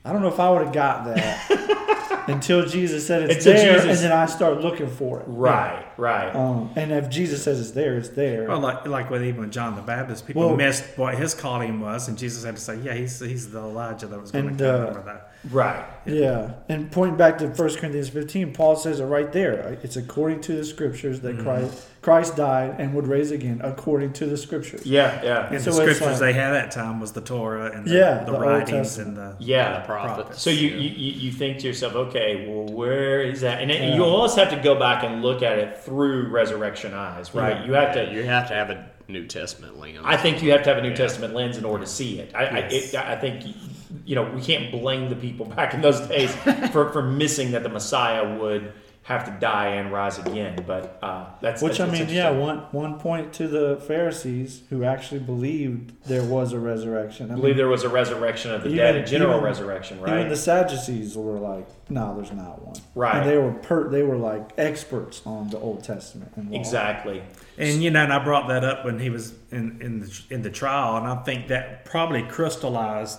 I don't know if I would have got that until Jesus said it's Until there, Jesus- and then I start looking for it. Right, right. Um, and if Jesus says it's there, it's there. Well, like like with even with John the Baptist, people Well- missed what his calling was, and Jesus had to say, "Yeah, he's he's the Elijah that was going to come uh, over that." Right. Yeah, and pointing back to 1 Corinthians 15, Paul says it right there. It's according to the scriptures Mm-hmm. that Christ Christ died and would raise again, according to the scriptures. Yeah, yeah. And So the it's scriptures like- they had at that time was the Torah and the, Yeah, the, the writings and the Yeah. the prophets. So you, you, you you think to yourself, okay, well, where is that? And then Yeah. you almost have to go back and look at it through resurrection eyes, right? Yeah. You have to. you have to have a New Testament lens. I think you have to have a New Yeah. Testament lens in order to see it. I, Yes. I, it, I think you know we can't blame the people back in those days for, for missing that the Messiah would have to die and rise again. But uh, that's Which that's, I mean, yeah, one one point to the Pharisees who actually believed there was a resurrection. I I believe mean, there was a resurrection of the Even- dead, a general even- resurrection, right? even the Sadducees were like, "No, there's not one." Right. And they were per, they were like experts on the Old Testament and law. exactly. And you know, and I brought that up when he was in in the, in the trial, and I think that probably crystallized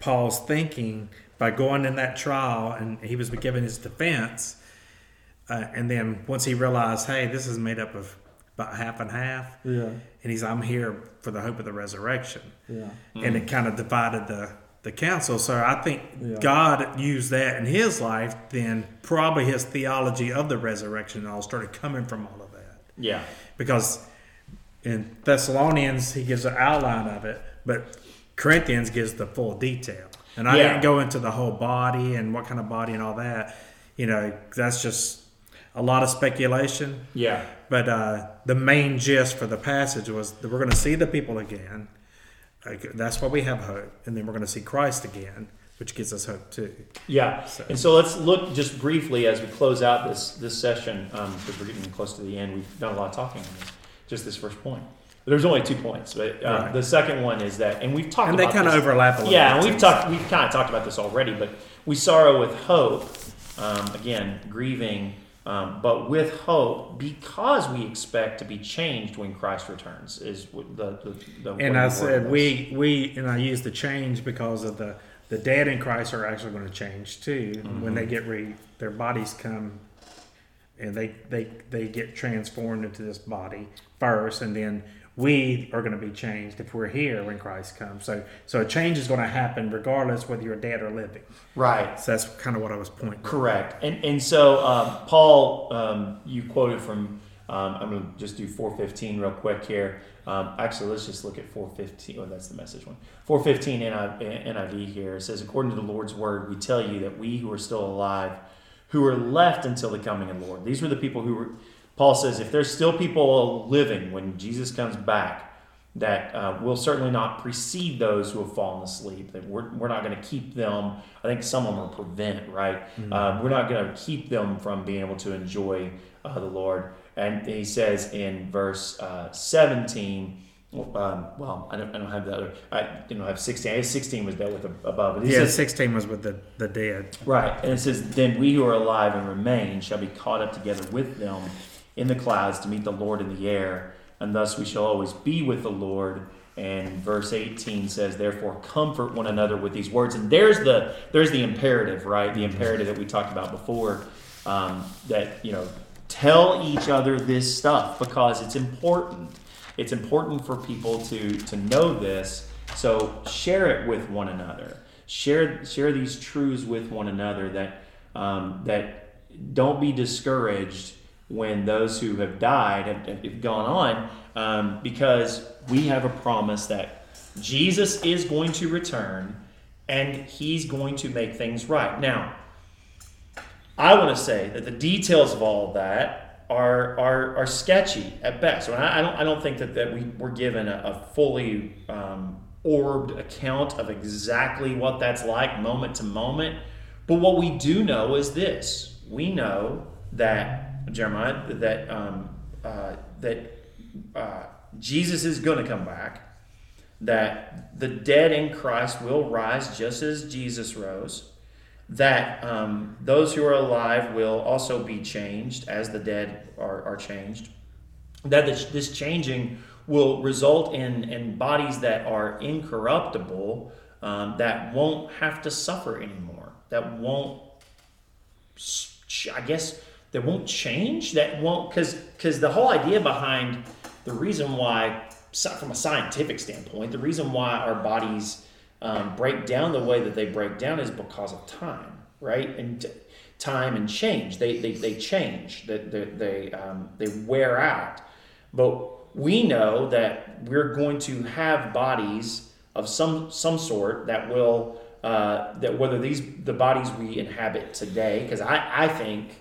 Paul's thinking by going in that trial, and he was given his defense, uh, and then once he realized, hey, this is made up of about half and half, Yeah, and he's, I'm here for the hope of the resurrection, yeah, and it kind of divided the the council. So I think Yeah. God used that in his life. Then probably his theology of the resurrection all started coming from all of that Yeah. because in Thessalonians he gives an outline of it, but Corinthians gives the full detail. And I Yeah. didn't go into the whole body and what kind of body and all that. You know, that's just a lot of speculation. Yeah. But uh, the main gist for the passage was that we're going to see the people again. Like, that's why we have hope. And then we're going to see Christ again, which gives us hope too. Yeah, and so let's look just briefly as we close out this this session um, because we're getting close to the end. We've done a lot of talking on this, just this first point. There's only two points, but uh, Right. the second one is that, and we've talked And they about kind of this. overlap a little Yeah, and we've talked we've kind of talked about this already, but we sorrow with hope. Um, again, grieving, um, but with hope because we expect to be changed when Christ returns. Is what the the, the And I said we we and I used the change because of the the dead in Christ are actually going to change too when they get re their bodies come and they they they get transformed into this body first and then we are going to be changed if we're here when Christ comes. So so a change is going to happen regardless whether you're dead or living. right. So that's kind of what I was pointing. Correct. And and so um, Paul, um, you quoted from. Um, I'm going to just do 415 real quick here. Um, actually, let's just look at 415. Oh, that's the message one. 415 NIV, NIV here it says, "According to the Lord's word, we tell you that we who are still alive, who are left until the coming of the Lord." These were the people who were. Paul says, if there's still people living when Jesus comes back, that uh, will certainly not precede those who have fallen asleep. That we're, we're not going to keep them. I think some of them are prevent, right? Uh, we're not going to keep them from being able to enjoy uh, the Lord. And he says in verse uh, 17, um, well, I don't, I don't have the other, I don't have 16. I guess 16 was dealt with above. He Yeah, says, 16 was with the, the dead. Right. And it says, Then we who are alive and remain shall be caught up together with them in the clouds to meet the Lord in the air, and thus we shall always be with the Lord. And verse 18 says, Therefore comfort one another with these words. And there's the there's the imperative, right? The imperative that we talked about before. Um, that, you know, tell each other this stuff because it's important. It's important for people to to know this. So share it with one another. Share share these truths with one another. That um, that don't be discouraged when those who have died have, have gone on, um, because we have a promise that Jesus is going to return, and He's going to make things right. Now, I want to say that the details of all of that are are, are sketchy at best. I, I don't I don't think that, that we were given a, a fully um, orbed account of exactly what that's like moment to moment. But what we do know is this: we know that Jeremiah that um, uh, that uh, Jesus is going to come back. That the dead in Christ will rise just as Jesus rose that um, those who are alive will also be changed as the dead are, are changed. That this, this changing will result in, in bodies that are incorruptible, um, that won't have to suffer anymore, that won't, I guess, that won't change, that won't, because because the whole idea behind the reason why, from a scientific standpoint, the reason why our bodies um, break down the way that they break down is because of time, right? And t- time and change. They they, they change. That they, they, um, they wear out. But we know that we're going to have bodies of some some sort that will uh, that whether these the bodies we inhabit today. Because I I think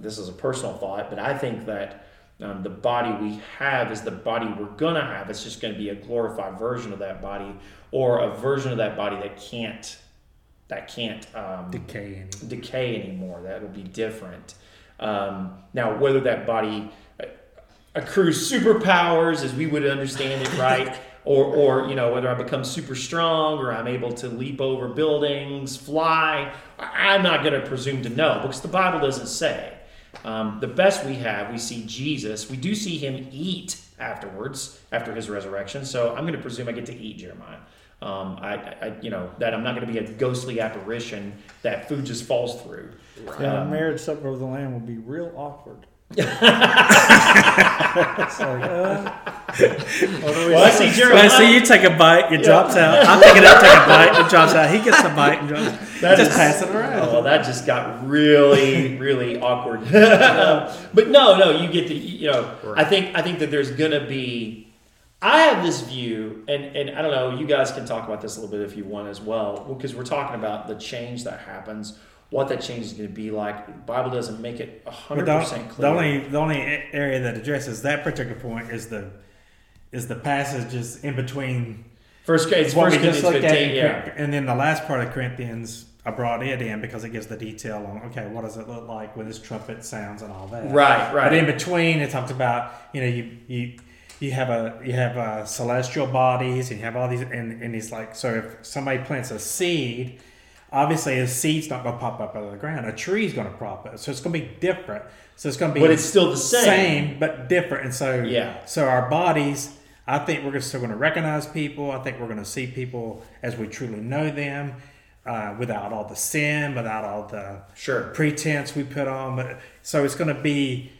this is a personal thought, but I think that. Um, the body we have is the body we're gonna have. It's just gonna be a glorified version of that body, or a version of that body that can't that can't um, Decay. And decay anymore. That will be different. Um, now, whether that body uh, accrues superpowers as we would understand it, right? or, or you know, whether I become super strong or I'm able to leap over buildings, fly, I'm not going to presume to know because the Bible doesn't say. Um, the best we have, we see Jesus. We do see him eat afterwards, after his resurrection. So I'm going to presume I get to eat Jeremiah. Um, I, I, you know, that I'm not going to be a ghostly apparition that food just falls through. Yeah, Um, marriage supper of the lamb will be real awkward. It's like, uh, what do we Well, I see Jeremiah. Well, see, you take a bite, it drops out. I'm thinking I take a bite, it drops out. He gets a bite and drops. That just is- pass it around. Oh, that just got really, really awkward. but no, no, you get the, you know, I think, I think that there's gonna be I have this view, and, and I don't know, you guys can talk about this a little bit if you want as well, because we're talking about the change that happens, what that change is going to be like. The Bible doesn't make it But 100% the, clear. the only the only area that addresses that particular point is the is the passages in between First, it's what First we just Corinthians looked at, 15, in yeah. And then the last part of Corinthians. I brought it in because it gives the detail on okay, what does it look like with this trumpet sounds and all that. Right, right. But in between, it talks about you know you you you have a you have uh, celestial bodies and you have all these and and he's like so if somebody plants a seed, obviously a seed's not going to pop up out of the ground. A tree's going to pop up, so it's going to be different. So it's going to be but it's still the same. same but different. And so Yeah. so our bodies. I think we're still going to recognize people. I think we're going to see people as we truly know them, uh, without all the sin, without all the Sure. pretense we put on. But so it's going to be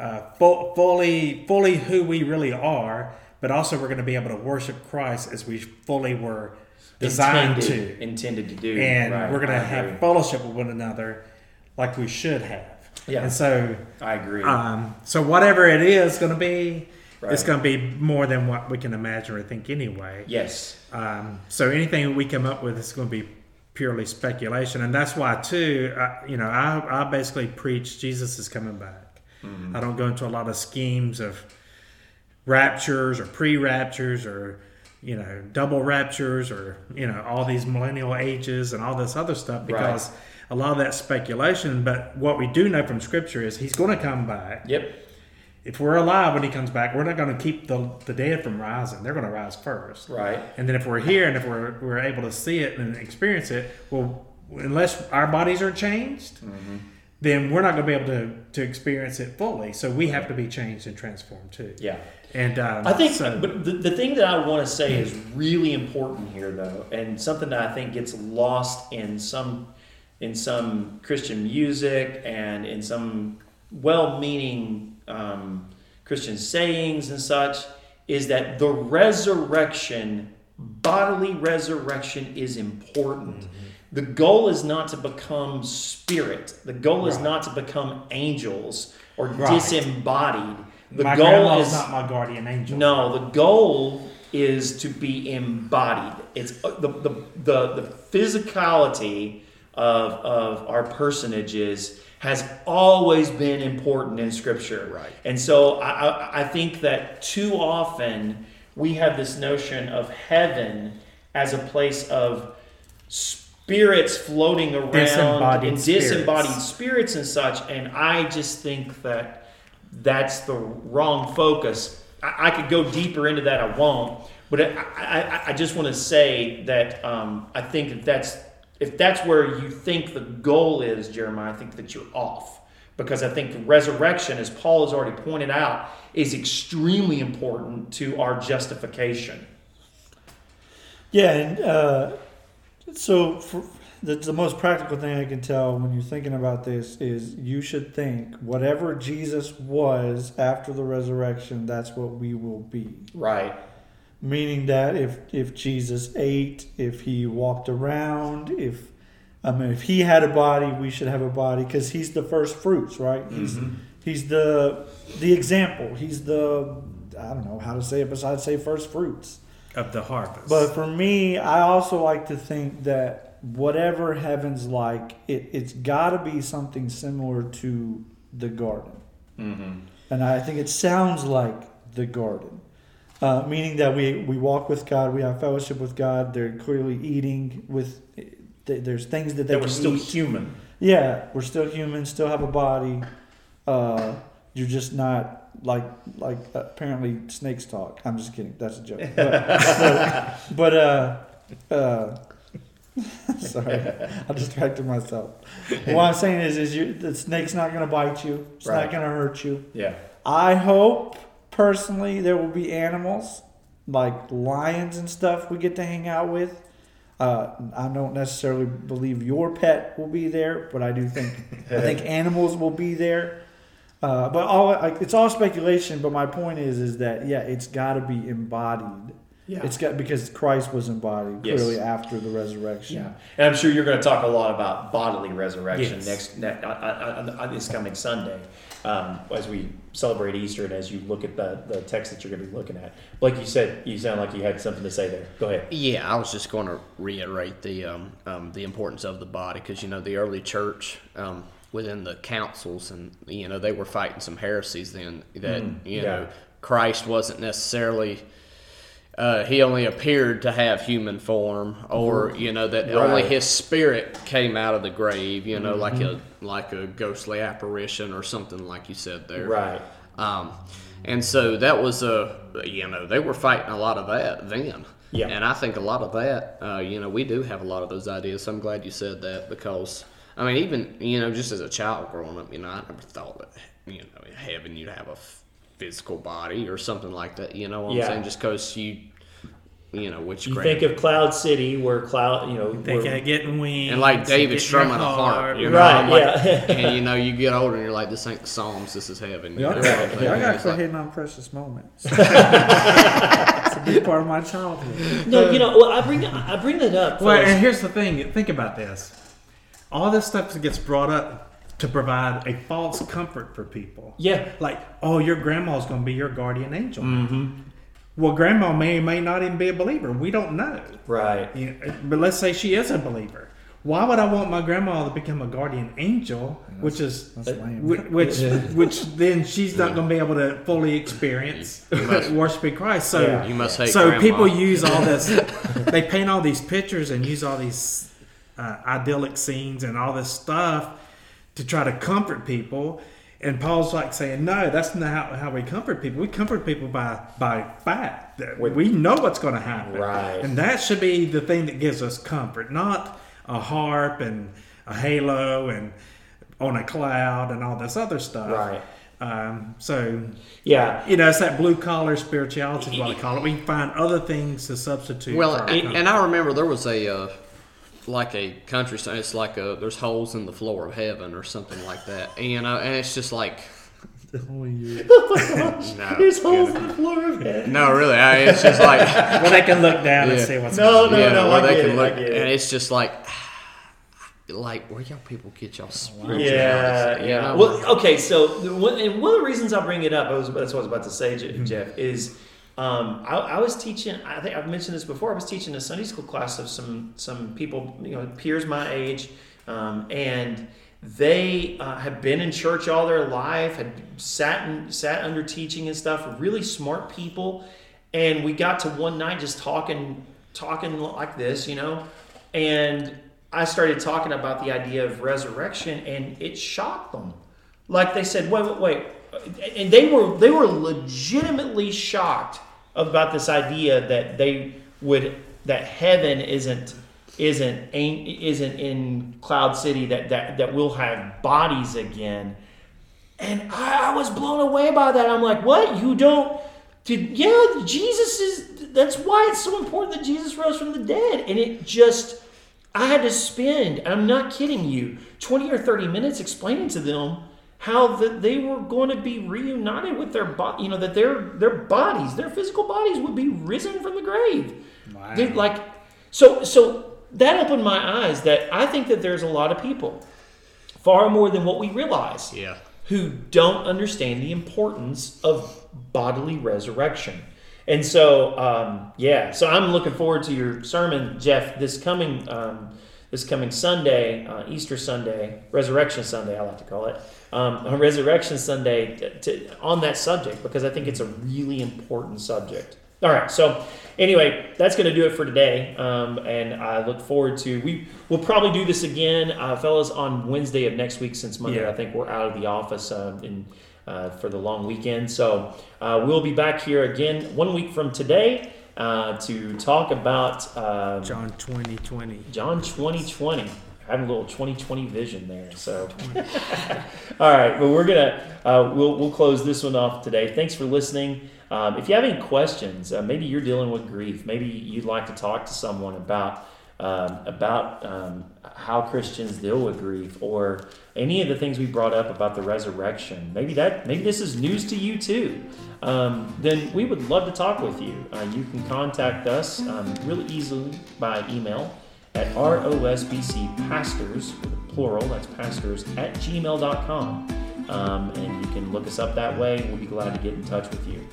uh, fu- fully, fully who we really are. But also, we're going to be able to worship Christ as we fully were designed intended, to, intended to do. and Right, we're going to have fellowship with one another, like we should have. Yeah. And so, I agree. um, so whatever it is going to be, Right. it's going to be more than what we can imagine or think anyway. yes. Um, so anything we come up with is going to be purely speculation, and that's why too. I, you know, I, I basically preach Jesus is coming back. I don't go into a lot of schemes of raptures or pre-raptures or you know double raptures or you know all these millennial ages and all this other stuff because a lot of that speculation. But what we do know from Scripture is He's going to come back Yep. if we're alive when he comes back, we're not going to keep the, the dead from rising. They're going to rise first. Right. And then if we're here and if we're, we're able to see it and experience it, well, unless our bodies are changed, mm-hmm. then we're not going to be able to, to experience it fully. So we have to be changed and transformed too. Yeah. And um, I think, so- but the, the thing that I want to say is really important here, though, and something that I think gets lost in some in some Christian music and in some well-meaning um, Christian sayings and such, is that the resurrection, bodily resurrection, is important. The goal is not to become spirit. The goal is not to become angels or Right. disembodied. The my goal grandma's is not my guardian angel. no, the goal is to be embodied. It's uh, the the the, the physicality of of our personages has always been important in Scripture. Right. And so I, I, I think that too often we have this notion of heaven as a place of spirits floating around Disembodied and disembodied spirits. spirits and such. And I just think that that's the wrong focus. I, I could go deeper into that. I won't. But I, I, I just want to say that um, I think that that's if that's where you think the goal is, Jeremiah. I think that you're off because I think the resurrection, as Paul has already pointed out, is extremely important to our justification. Yeah, and uh, so for, the, the most practical thing I can tell when you're thinking about this is you should think whatever Jesus was after the resurrection, that's what we will be. Right. Meaning that if if Jesus ate, if he walked around, if I mean if he had a body, we should have a body because he's the first fruits, right? He's mm-hmm. he's the the example. He's the I don't know how to say it besides say first fruits. Of the harvest. But for me, I also like to think that whatever heaven's like, it, it's got to be something similar to the garden. And I think it sounds like the garden, uh, meaning that we, we walk with God, we have fellowship with God. They're clearly eating with. th- There's things that they That we're still eat. human. Yeah, we're still human, still have a body. Uh, you're just not like like apparently snakes talk. I'm just kidding. That's a joke. But but, but, uh, uh, sorry, I distracted myself. What I'm saying is, is you, the snake's not going to bite you. It's Right. not going to hurt you. Yeah. I hope personally there will be animals like lions and stuff we get to hang out with. Uh, I don't necessarily believe your pet will be there, but I do think I think animals will be there. Uh, but all like, it's all speculation. But my point is, is that yeah, it's got to be embodied. Yeah. It's got because Christ was embodied Yes. clearly after the resurrection. Yeah, and I'm sure you're going to talk a lot about bodily resurrection Yes. next ne- uh, uh, uh, uh, this coming Sunday. um, as we celebrate Easter and as you look at the, the text that you're going to be looking at. Like you said, you sound like you had something to say there. Go ahead. Yeah, I was just going to reiterate the um, um, the importance of the body because you know the early church um, within the councils and you know they were fighting some heresies then that you yeah. know Christ wasn't necessarily. Uh, he only appeared to have human form, or you know that only his spirit came out of the grave. You know, like a like a ghostly apparition or something like you said there. Right. Um, and so that was a, you know, they were fighting a lot of that then. Yeah. And I think a lot of that, uh, you know, we do have a lot of those ideas. So I'm glad you said that because, I mean, even, you know, just as a child growing up, you know, I never thought that, you know, in heaven you'd have a f- physical body or something like that. You know what I'm Yeah. saying? Just because you, you know, which You grand- think of Cloud City, where Cloud, you know, They where- can't wings. and like David get strumming your a harp, you know, Right, I'm like- yeah. and you know, you get older and you're like, this ain't the Psalms, this is heaven. you Y'all know, got, what I'm y'all saying? got to It's quit like- hitting on precious moments. it's a big part of my childhood. no, you know, well, I bring I bring that up. Well, fellas. and here's the thing. Think about this. All this stuff gets brought up to provide a false comfort for people. yeah, Like, oh, your grandma's going to be your guardian angel. Mm-hmm. Well, grandma may or may not even be a believer. We don't know. right. You know, but let's say she is a believer. Why would I want my grandma to become a guardian angel, which is That's lame. whi- which which then she's not going to be able to fully experience worshiping Christ. So Yeah. You must hate so grandma. people use all this. they paint all these pictures and use all these uh, idyllic scenes and all this stuff to try to comfort people. And Paul's like saying, no, that's not how, how we comfort people. We comfort people by by fact. That We know what's going to happen, Right. And that should be the thing that gives us comfort, not a harp and a halo and on a cloud and all this other stuff. Right. Um, so Yeah. you know, it's that blue collar spirituality is what I call it. We can find other things to substitute. Well, for and, and I remember there was a uh, like a country song. It's like a there's holes in the floor of heaven or something like that. And, you and it's just like Oh, yeah. no, There's holes in the floor of it. no, really. I, it's just like well, they can look down and see what's No, going no, you no. know, I they get can it, look, it. and it's just like like where y'all people get y'all spirituality? Yeah, you yeah. Well, okay. So one, and one of the reasons I bring it up, I was, that's what I was about to say, Je- mm-hmm. Jeff, is um, I, I was teaching. I think I've mentioned this before. I was teaching a Sunday school class of some some people, you know, peers my age, um, and they uh, had been in church all their life, had sat and sat under teaching and stuff. Really smart people, and we got to one night just talking, talking like this, you know, and I started talking about the idea of resurrection, and it shocked them. Like they said, wait, wait, wait, and they were they were legitimately shocked about this idea that they would that heaven isn't isn't isn't in Cloud City that that that we'll have bodies again. And I, I was blown away by that. I'm like, what? You don't? Did yeah? Jesus is. That's why it's so important that Jesus rose from the dead. And it just, I had to spend. I'm not kidding you. 20 or 30 minutes explaining to them how that they were going to be reunited with their body. You know that their their bodies, their physical bodies, would be risen from the grave. Wow. They- like, so so that opened my eyes. That I think that there's a lot of people, far more than what we realize yeah. who don't understand the importance of bodily resurrection. And so, um, yeah, so I'm looking forward to your sermon, Jeff, this coming um, this coming Sunday, uh, Easter Sunday, Resurrection Sunday, I like to call it, um, on Resurrection Sunday, to, to, on that subject because I think it's a really important subject. All right, so anyway, that's going to do it for today, um, and I look forward to we will probably do this again, uh, fellas, on Wednesday of next week since Monday Yeah. I think we're out of the office uh, in uh, for the long weekend. So uh, we'll be back here again one week from today uh, to talk about uh, John 2020. John 2020. Having a little 2020 vision there. So, all right, but we're gonna uh, we'll we'll close this one off today. Thanks for listening. Um, if you have any questions, uh, maybe you're dealing with grief. Maybe you'd like to talk to someone about um, about um, how Christians deal with grief, or any of the things we brought up about the resurrection. Maybe that maybe this is news to you too. Um, then we would love to talk with you. Uh, you can contact us um, really easily by email at rosbcpastors, plural, that's pastors, at gmail.com. um, and you can look us up that way. We'll be glad to get in touch with you.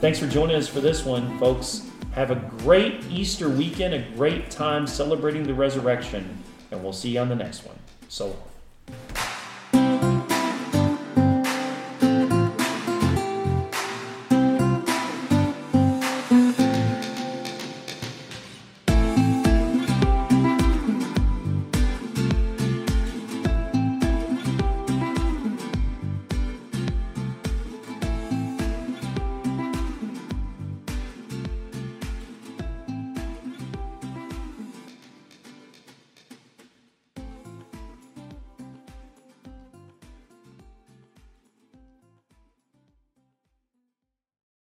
Thanks for joining us for this one, folks. Have a great Easter weekend, a great time celebrating the resurrection, and we'll see you on the next one. So long.